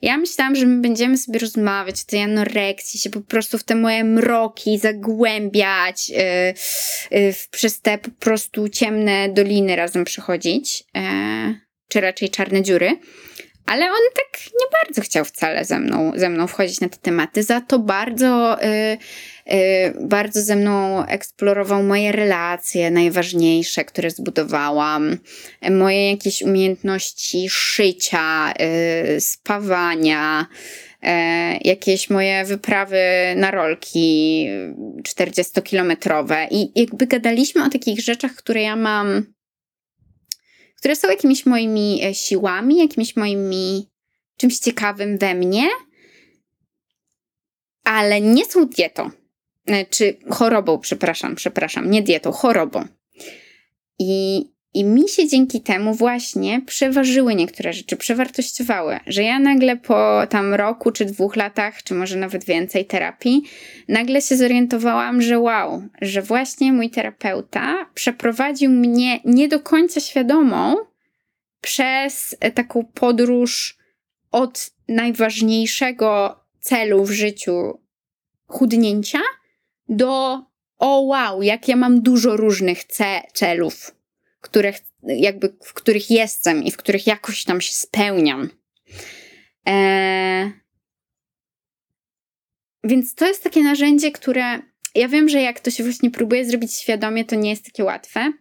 Ja myślałam, że my będziemy sobie rozmawiać o tej anoreksji, się po prostu w te moje mroki zagłębiać, yy, yy, przez te po prostu ciemne doliny razem przechodzić, yy, czy raczej czarne dziury. Ale on tak nie bardzo chciał wcale ze mną, ze mną wchodzić na te tematy, za to bardzo, yy, yy, bardzo ze mną eksplorował moje relacje najważniejsze, które zbudowałam, moje jakieś umiejętności szycia, yy, spawania, y, jakieś moje wyprawy na rolki 40-kilometrowe. I jakby gadaliśmy o takich rzeczach, które ja mam które są jakimiś moimi e, siłami, jakimiś moimi czymś ciekawym we mnie, ale nie są dietą. E, czy chorobą, przepraszam, przepraszam, nie dietą, chorobą. I i mi się dzięki temu właśnie przeważyły niektóre rzeczy, przewartościowały, że ja nagle po tam roku czy dwóch latach, czy może nawet więcej terapii, nagle się zorientowałam, że wow, że właśnie mój terapeuta przeprowadził mnie nie do końca świadomą przez taką podróż od najważniejszego celu w życiu chudnięcia do o wow, jak ja mam dużo różnych ce celów których, jakby, w których jestem i w których jakoś tam się spełniam. Eee, więc to jest takie narzędzie, które ja wiem, że jak to się właśnie próbuje zrobić świadomie, to nie jest takie łatwe,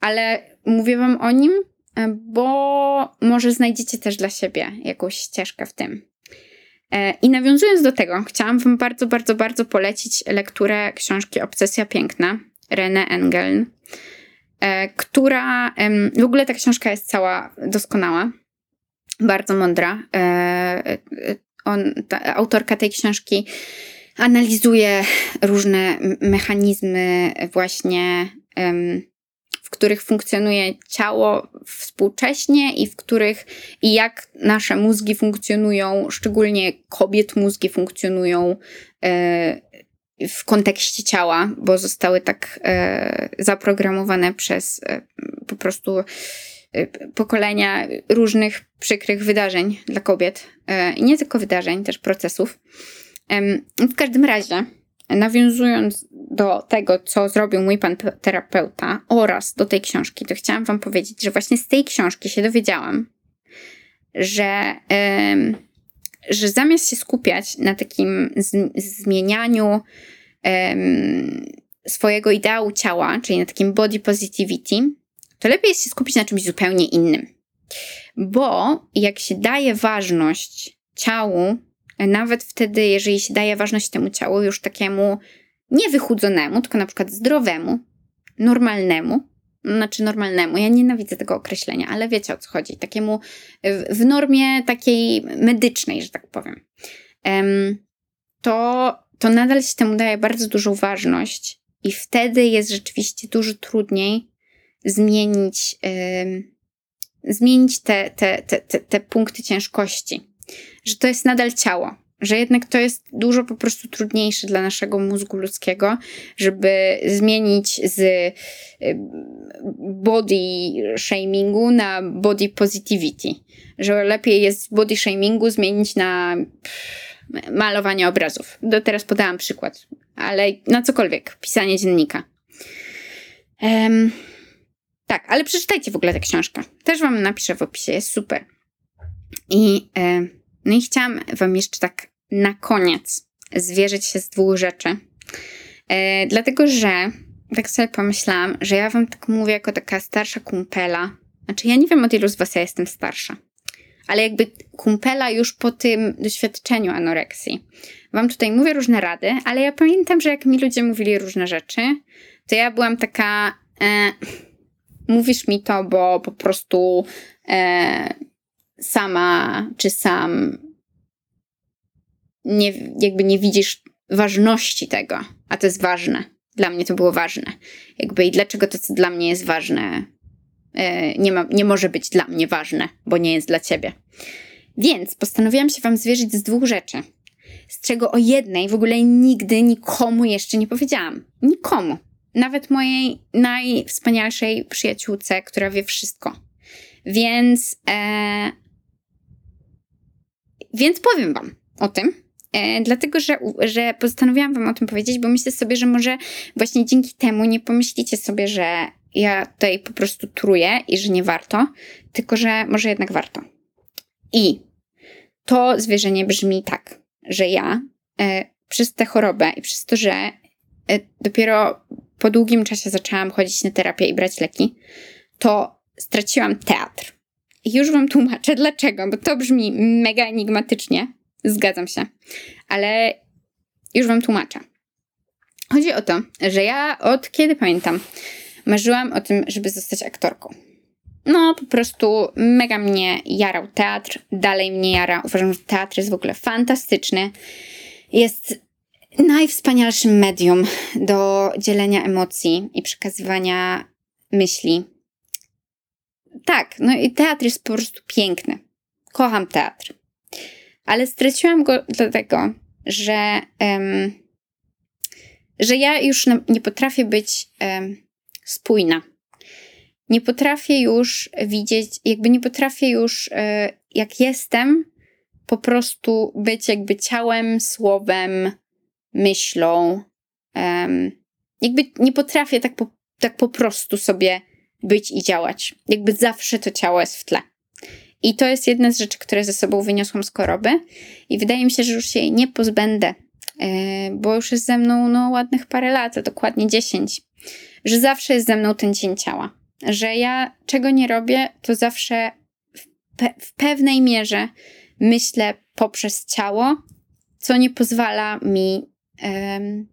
ale mówię Wam o nim, e, bo może znajdziecie też dla siebie jakąś ścieżkę w tym. E, I nawiązując do tego, chciałam Wam bardzo, bardzo, bardzo polecić lekturę książki Obsesja Piękna René Engeln. E, która w ogóle ta książka jest cała doskonała, bardzo mądra. E, e, on, ta, autorka tej książki analizuje różne mechanizmy właśnie w których funkcjonuje ciało współcześnie i w których i jak nasze mózgi funkcjonują, szczególnie kobiet mózgi funkcjonują w kontekście ciała, bo zostały tak e, zaprogramowane przez e, po prostu e, pokolenia różnych przykrych wydarzeń dla kobiet. E, I nie tylko wydarzeń, też procesów. w każdym razie, nawiązując do tego, co zrobił mój pan terapeuta oraz do tej książki, to chciałam Wam powiedzieć, że właśnie z tej książki się dowiedziałam, że, że zamiast się skupiać na takim zmienianiu swojego ideału ciała, czyli na takim body positivity, to lepiej jest się skupić na czymś zupełnie innym. Bo jak się daje ważność ciału, nawet wtedy, jeżeli się daje ważność temu ciału już takiemu nie wychudzonemu, tylko na przykład zdrowemu, normalnemu, znaczy normalnemu, ja nienawidzę tego określenia, ale wiecie o co chodzi, takiemu w normie takiej medycznej, że tak powiem, to, to nadal się temu daje bardzo dużą ważność i wtedy jest rzeczywiście dużo trudniej zmienić, zmienić te, te, te, te, te punkty ciężkości, że to jest nadal ciało, że jednak to jest dużo po prostu trudniejsze dla naszego mózgu ludzkiego, żeby zmienić z y, body shamingu na body positivity. Że lepiej jest body shamingu zmienić na malowanie obrazów. Do teraz podałam przykład, ale na cokolwiek, pisanie dziennika. Um, tak, ale przeczytajcie w ogóle tę książkę. Też wam napiszę w opisie, jest super. I e, no i chciałam Wam jeszcze tak na koniec zwierzyć się z dwóch rzeczy. E, dlatego, że tak sobie pomyślałam, że ja Wam tak mówię jako taka starsza kumpela. Znaczy, ja nie wiem od ilu z Was ja jestem starsza, ale jakby kumpela już po tym doświadczeniu anoreksji. Wam tutaj mówię różne rady, ale ja pamiętam, że jak mi ludzie mówili różne rzeczy, to ja byłam taka. E, mówisz mi to, bo po prostu e, sama czy sam nie, jakby nie widzisz ważności tego, a to jest ważne. Dla mnie to było ważne. Jakby i dlaczego to, co dla mnie jest ważne, yy, nie, ma, nie może być dla mnie ważne, bo nie jest dla ciebie. Więc postanowiłam się wam zwierzyć z dwóch rzeczy. Z czego o jednej w ogóle nigdy nikomu jeszcze nie powiedziałam. Nikomu. Nawet mojej najwspanialszej przyjaciółce, która wie wszystko. Więc e, więc powiem Wam o tym. E, dlatego, że, że postanowiłam Wam o tym powiedzieć, bo myślę sobie, że może właśnie dzięki temu nie pomyślicie sobie, że ja tutaj po prostu truję i że nie warto, tylko że może jednak warto. I to zwierzenie brzmi tak, że ja e, przez tę chorobę i przez to, że e, dopiero po długim czasie zaczęłam chodzić na terapię i brać leki, to straciłam teatr. Już wam tłumaczę dlaczego, bo to brzmi mega enigmatycznie. Zgadzam się. Ale już wam tłumaczę. Chodzi o to, że ja od kiedy pamiętam, marzyłam o tym, żeby zostać aktorką. No, po prostu mega mnie jarał teatr, dalej mnie jara. Uważam, że teatr jest w ogóle fantastyczny. Jest najwspanialszym medium do dzielenia emocji i przekazywania myśli tak, no i teatr jest po prostu piękny. Kocham teatr. Ale straciłam go dlatego, że, um, że ja już nie potrafię być um, spójna. Nie potrafię już widzieć, jakby nie potrafię już, e, jak jestem, po prostu być jakby ciałem, słowem, myślą. Jakby nie potrafię tak po, tak po prostu sobie być i działać. Jakby zawsze to ciało jest w tle. I to jest jedna z rzeczy, które ze sobą wyniosłam z choroby i wydaje mi się, że już się jej nie pozbędę, yy, bo już jest ze mną no, ładnych parę lat, dokładnie 10. Że zawsze jest ze mną ten cień ciała. Że ja czego nie robię, to zawsze w, pe w pewnej mierze myślę poprzez ciało, co nie pozwala mi,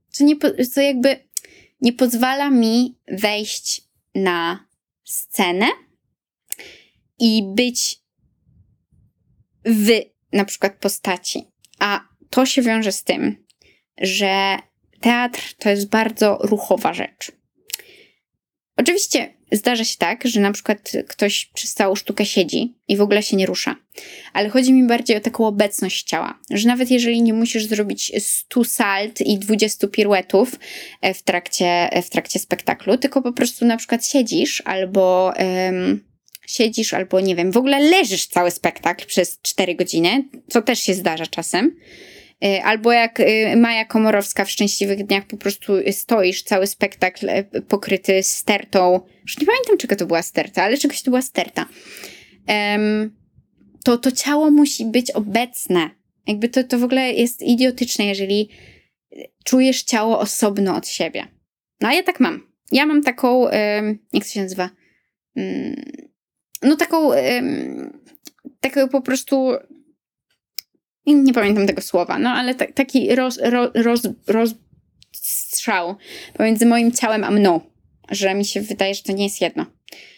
co, nie, co jakby nie pozwala mi wejść na scenę i być w na przykład postaci. A to się wiąże z tym, że teatr to jest bardzo ruchowa rzecz. Oczywiście zdarza się tak, że na przykład ktoś przez całą sztukę siedzi i w ogóle się nie rusza. Ale chodzi mi bardziej o taką obecność ciała, że nawet jeżeli nie musisz zrobić 100 salt i 20 piruetów e, w trakcie, e, w trakcie spektaklu, tylko po prostu na przykład siedzisz albo siedzisz albo nie wiem, w ogóle leżysz cały spektakl przez 4 godziny, co też się zdarza czasem albo jak e, Maja Komorowska w Szczęśliwych Dniach po prostu stoisz cały spektakl e, pokryty stertą. Już nie pamiętam, czego to była sterta, ale czegoś to była sterta. To to ciało musi być obecne. Jakby to, to w ogóle jest idiotyczne, jeżeli czujesz ciało osobno od siebie. No a ja tak mam. Ja mam taką, jak to się nazywa? Mm, no taką, taką po prostu nie pamiętam tego słowa, no ale taki roz, roz, roz, rozstrzał pomiędzy moim ciałem a mną, że mi się wydaje, że to nie jest jedno.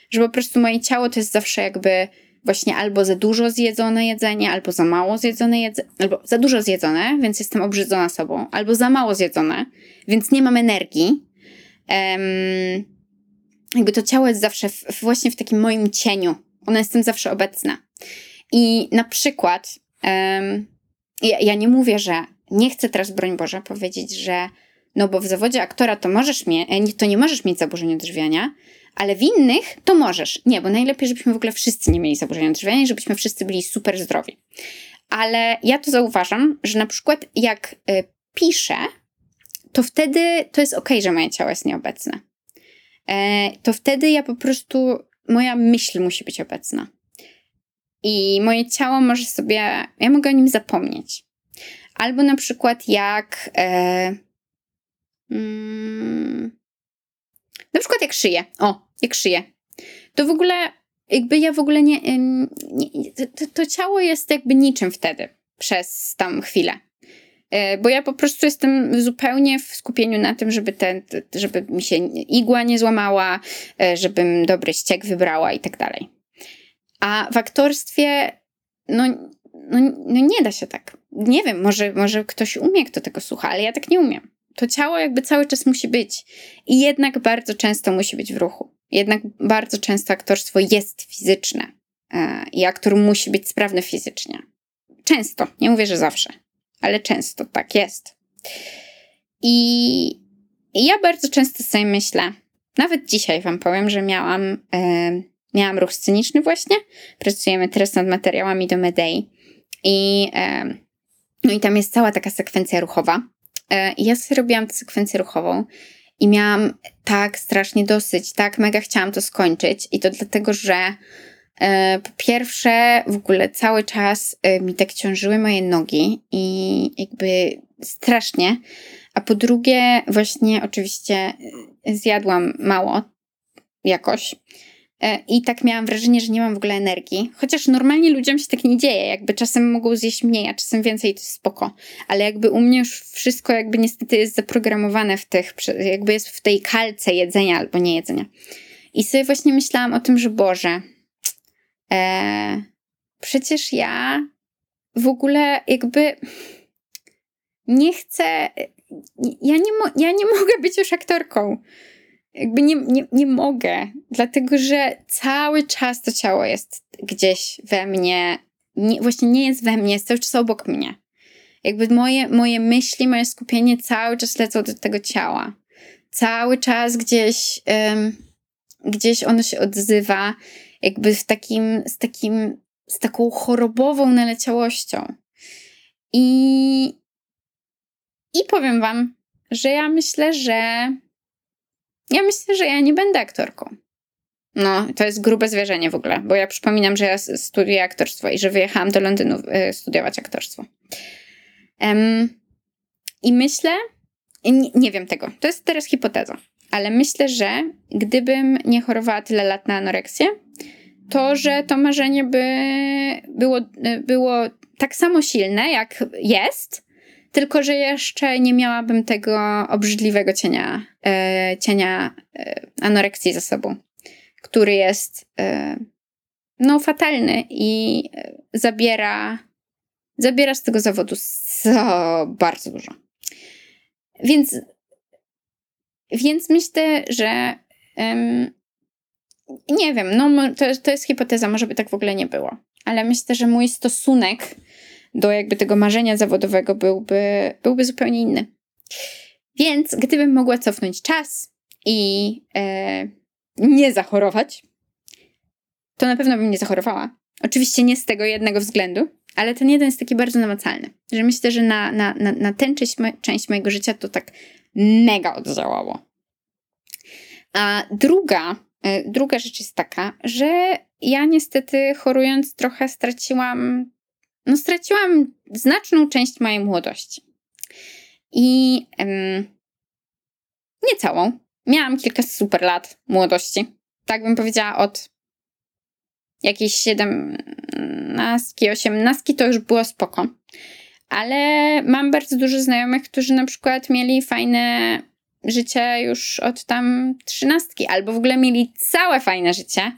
Że po prostu moje ciało to jest zawsze jakby właśnie albo za dużo zjedzone jedzenie, albo za mało zjedzone jedzenie, albo za dużo zjedzone, więc jestem obrzydzona sobą, albo za mało zjedzone, więc nie mam energii. Um, jakby to ciało jest zawsze w, właśnie w takim moim cieniu. Ona jest tym zawsze obecna. I na przykład um, ja, ja nie mówię, że nie chcę teraz, broń Boże, powiedzieć, że no bo w zawodzie aktora to możesz mieć, e, to nie możesz mieć zaburzeń odżywiania, ale w innych to możesz. Nie, bo najlepiej, żebyśmy w ogóle wszyscy nie mieli zaburzeń odżywiania i żebyśmy wszyscy byli super zdrowi. Ale ja to zauważam, że na przykład jak y, piszę, to wtedy to jest ok, że moje ciało jest nieobecne. E, to wtedy ja po prostu, moja myśl musi być obecna. I moje ciało może sobie, ja mogę o nim zapomnieć. Albo na przykład jak. E, mm, na przykład jak szyję. O, jak szyję. To w ogóle, jakby ja w ogóle nie. nie to, to ciało jest jakby niczym wtedy, przez tam chwilę. E, bo ja po prostu jestem zupełnie w skupieniu na tym, żeby, ten, żeby mi się igła nie złamała, e, żebym dobry ściek wybrała i tak dalej. A w aktorstwie, no, no, no nie da się tak. Nie wiem, może, może ktoś umie, kto tego słucha, ale ja tak nie umiem. To ciało jakby cały czas musi być. I jednak bardzo często musi być w ruchu. Jednak bardzo często aktorstwo jest fizyczne. E, I aktor musi być sprawny fizycznie. Często, nie mówię, że zawsze, ale często tak jest. I, i ja bardzo często sobie myślę, nawet dzisiaj Wam powiem, że miałam e, miałam ruch sceniczny właśnie. Pracujemy teraz nad materiałami do Medei. I, e, no i tam jest cała taka sekwencja ruchowa. E, ja sobie robiłam tę sekwencję ruchową i miałam tak strasznie dosyć, tak mega chciałam to skończyć. I to dlatego, że e, po pierwsze w ogóle cały czas mi tak ciążyły moje nogi i jakby strasznie. A po drugie właśnie oczywiście zjadłam mało jakoś. E, I tak miałam wrażenie, że nie mam w ogóle energii. Chociaż normalnie ludziom się tak nie dzieje. Jakby czasem mogą zjeść mniej, a czasem więcej, to jest spoko. Ale jakby u mnie już wszystko jakby niestety jest zaprogramowane w tych, jakby jest w tej kalce jedzenia albo nie jedzenia. I sobie właśnie myślałam o tym, że Boże, e, przecież ja w ogóle jakby nie chcę, ja nie, mo, ja nie mogę być już aktorką jakby nie, nie, nie mogę, dlatego że cały czas to ciało jest gdzieś we mnie, nie, właśnie nie jest we mnie, jest cały czas obok mnie. Jakby moje, moje myśli, moje skupienie cały czas lecą do tego ciała. Cały czas gdzieś, um, gdzieś ono się odzywa, jakby w takim, z takim, z taką chorobową naleciałością. I, i powiem wam, że ja myślę, że ja myślę, że ja nie będę aktorką. No, to jest grube zwierzenie w ogóle, bo ja przypominam, że ja studiuję aktorstwo i że wyjechałam do Londynu y, studiować aktorstwo. Um, I myślę, nie, nie wiem tego, to jest teraz hipoteza, ale myślę, że gdybym nie chorowała tyle lat na anoreksję, to, że to marzenie by było, y, było tak samo silne, jak jest, tylko, że jeszcze nie miałabym tego obrzydliwego cienia, e, cienia e, anoreksji za sobą, który jest e, no fatalny i e, zabiera, zabiera z tego zawodu so, bardzo dużo. Więc, więc myślę, że nie wiem, no to, to jest hipoteza, może by tak w ogóle nie było, ale myślę, że mój stosunek do jakby tego marzenia zawodowego byłby, byłby zupełnie inny. Więc gdybym mogła cofnąć czas i e, nie zachorować, to na pewno bym nie zachorowała. Oczywiście nie z tego jednego względu, ale ten jeden jest taki bardzo namacalny, że myślę, że na, na, na, na tę część, część mojego życia to tak mega oddziałało. A druga E, druga rzecz jest taka, że ja niestety chorując trochę straciłam, no straciłam znaczną część mojej młodości. I em, nie całą. Miałam kilka super lat młodości. Tak bym powiedziała od jakiejś siedemnastki, osiemnastki to już było spoko. Ale mam bardzo dużo znajomych, którzy na przykład mieli fajne życie już od tam trzynastki, albo w ogóle mieli całe fajne życie,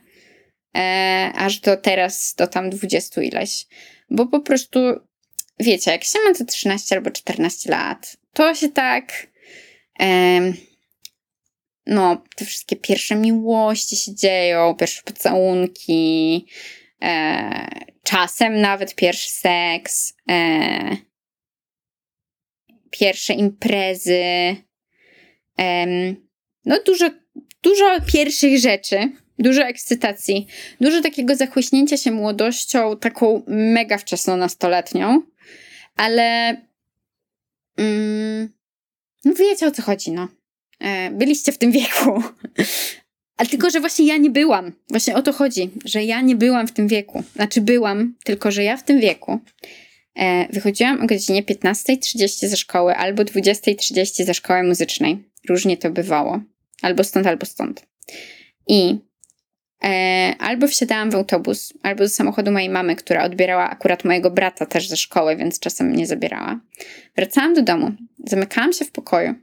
e, aż do teraz, do tam dwudziestu ileś. Bo po prostu, wiecie, jak się ma to 13 albo 14 lat, to się tak... E, no, te wszystkie pierwsze miłości się dzieją, pierwsze pocałunki, e, czasem nawet pierwszy seks, e, pierwsze imprezy, e, no dużo, dużo pierwszych rzeczy, dużo ekscytacji, dużo takiego zachłyśnięcia się młodością, taką mega wczesną nastoletnią, ale mm, no wiecie o co chodzi, no. E, byliście w tym wieku. Ale tylko, że właśnie ja nie byłam. Właśnie o to chodzi, że ja nie byłam w tym wieku. Znaczy byłam, tylko że ja w tym wieku e, wychodziłam o godzinie 15.30 ze szkoły albo 20.30 ze szkoły muzycznej. Różnie to bywało. Albo stąd, albo stąd. I albo wsiadałam w autobus, albo do samochodu mojej mamy, która odbierała akurat mojego brata też ze szkoły, więc czasem mnie zabierała. Wracałam do domu, zamykałam się w pokoju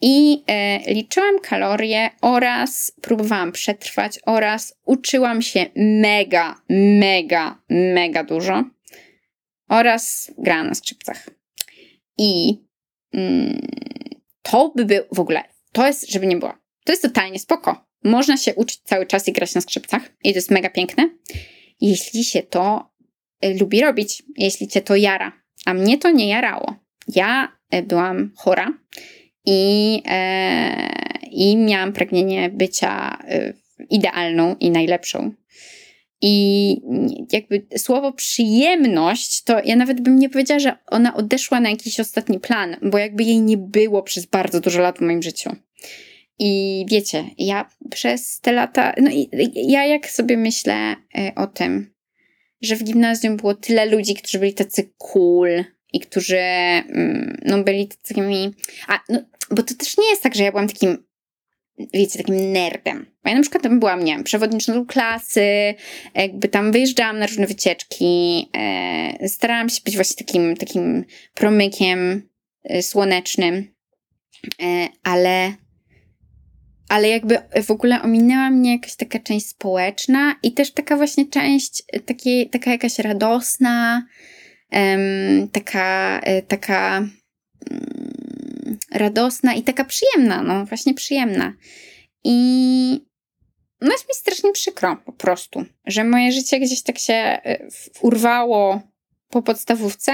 i e, liczyłam kalorie oraz próbowałam przetrwać oraz uczyłam się mega, mega, mega dużo oraz grałam na skrzypcach. I mm, to by był w ogóle, to jest, żeby nie było, to jest totalnie spoko. Można się uczyć cały czas i grać na skrzypcach i to jest mega piękne, jeśli się to y, lubi robić, jeśli cię to jara. A mnie to nie jarało. Ja y, byłam chora i, e, i miałam pragnienie bycia e, idealną i najlepszą. I jakby słowo przyjemność, to ja nawet bym nie powiedziała, że ona odeszła na jakiś ostatni plan, bo jakby jej nie było przez bardzo dużo lat w moim życiu. I wiecie, ja przez te lata, no i ja jak sobie myślę e, o tym, że w gimnazjum było tyle ludzi, którzy byli tacy cool, i którzy mm, no, byli takimi. A, no, bo to też nie jest tak, że ja byłam takim, wiecie, takim nerdem. Ja na przykład tam byłam, nie wiem, przewodniczącą klasy, jakby tam wyjeżdżałam na różne wycieczki, e, starałam się być właśnie takim, takim promykiem e, słonecznym, e, ale ale jakby w ogóle ominęła mnie jakaś taka część społeczna i też taka właśnie część takiej, taka jakaś radosna, taka, e, taka mm, radosna i taka przyjemna, no właśnie przyjemna. I no jest mi strasznie przykro po prostu, że moje życie gdzieś tak się e, urwało po podstawówce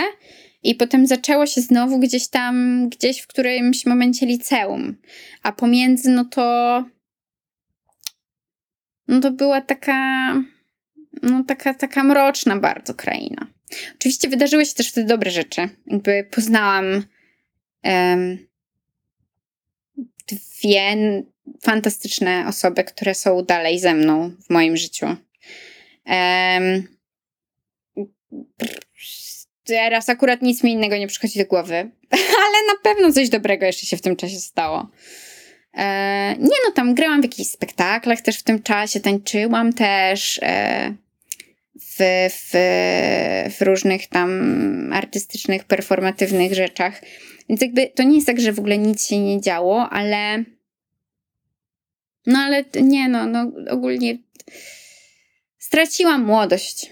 i potem zaczęło się znowu gdzieś tam, gdzieś w którymś momencie liceum. A pomiędzy, no to. No to była taka. No taka, taka mroczna bardzo kraina. Oczywiście wydarzyły się też wtedy dobre rzeczy. Jakby poznałam um, dwie fantastyczne osoby, które są dalej ze mną w moim życiu. Um, teraz akurat nic mi innego nie przychodzi do głowy, ale na pewno coś dobrego jeszcze się w tym czasie stało. E, nie no, tam grałam w jakichś spektaklach też w tym czasie, tańczyłam też. E, w, w, w różnych tam artystycznych, performatywnych rzeczach. Więc jakby to nie jest tak, że w ogóle nic się nie działo, ale. No ale nie, no, no ogólnie straciłam młodość.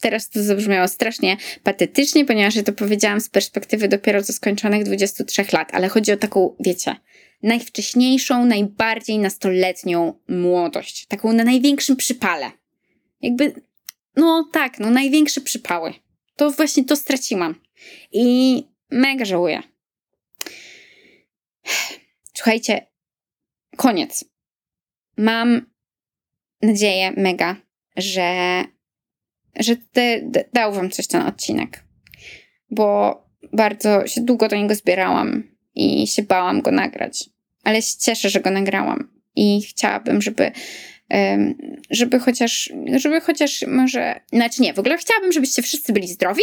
Teraz to zabrzmiało strasznie patetycznie, ponieważ ja to powiedziałam z perspektywy dopiero co skończonych 23 lat, ale chodzi o taką, wiecie, najwcześniejszą, najbardziej nastoletnią młodość. Taką na największym przypale. Jakby, no tak, no największe przypały. To właśnie to straciłam. I mega żałuję. Słuchajcie, koniec. Mam nadzieję mega, że, że te, dał wam coś ten odcinek. Bo bardzo się długo do niego zbierałam i się bałam go nagrać. Ale się cieszę, że go nagrałam. i chciałabym, żeby żeby chociaż, żeby chociaż może, znaczy nie, w ogóle chciałabym, żebyście wszyscy byli zdrowi,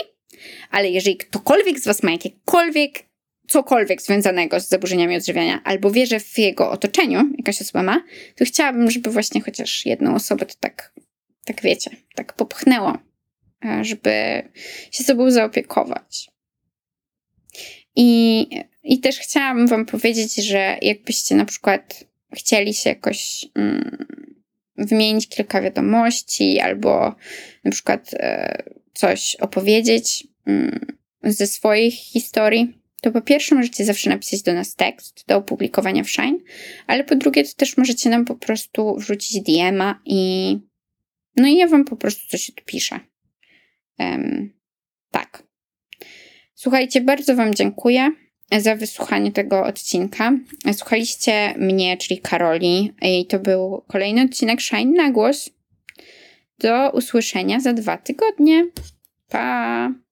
ale jeżeli ktokolwiek z was ma jakiekolwiek, cokolwiek związanego z zaburzeniami odżywiania, albo wie, że w jego otoczeniu jakaś osoba ma, to chciałabym, żeby właśnie chociaż jedną osobę to tak, tak wiecie, tak popchnęło, e, żeby się sobą zaopiekować. I, I też chciałabym wam powiedzieć, że jakbyście na przykład chcieli się jakoś mm, wymienić kilka wiadomości albo na przykład e, coś opowiedzieć mm, ze swoich historii, to po pierwsze możecie zawsze napisać do nas tekst do opublikowania w Shine, ale po drugie to też możecie nam po prostu wrzucić DM-a i no i ja wam po prostu coś odpiszę. Um, tak. Słuchajcie, bardzo wam dziękuję za wysłuchanie tego odcinka. Słuchaliście mnie, czyli Karoli, i to był kolejny odcinek Shine na głos. Do usłyszenia za dwa tygodnie. Pa!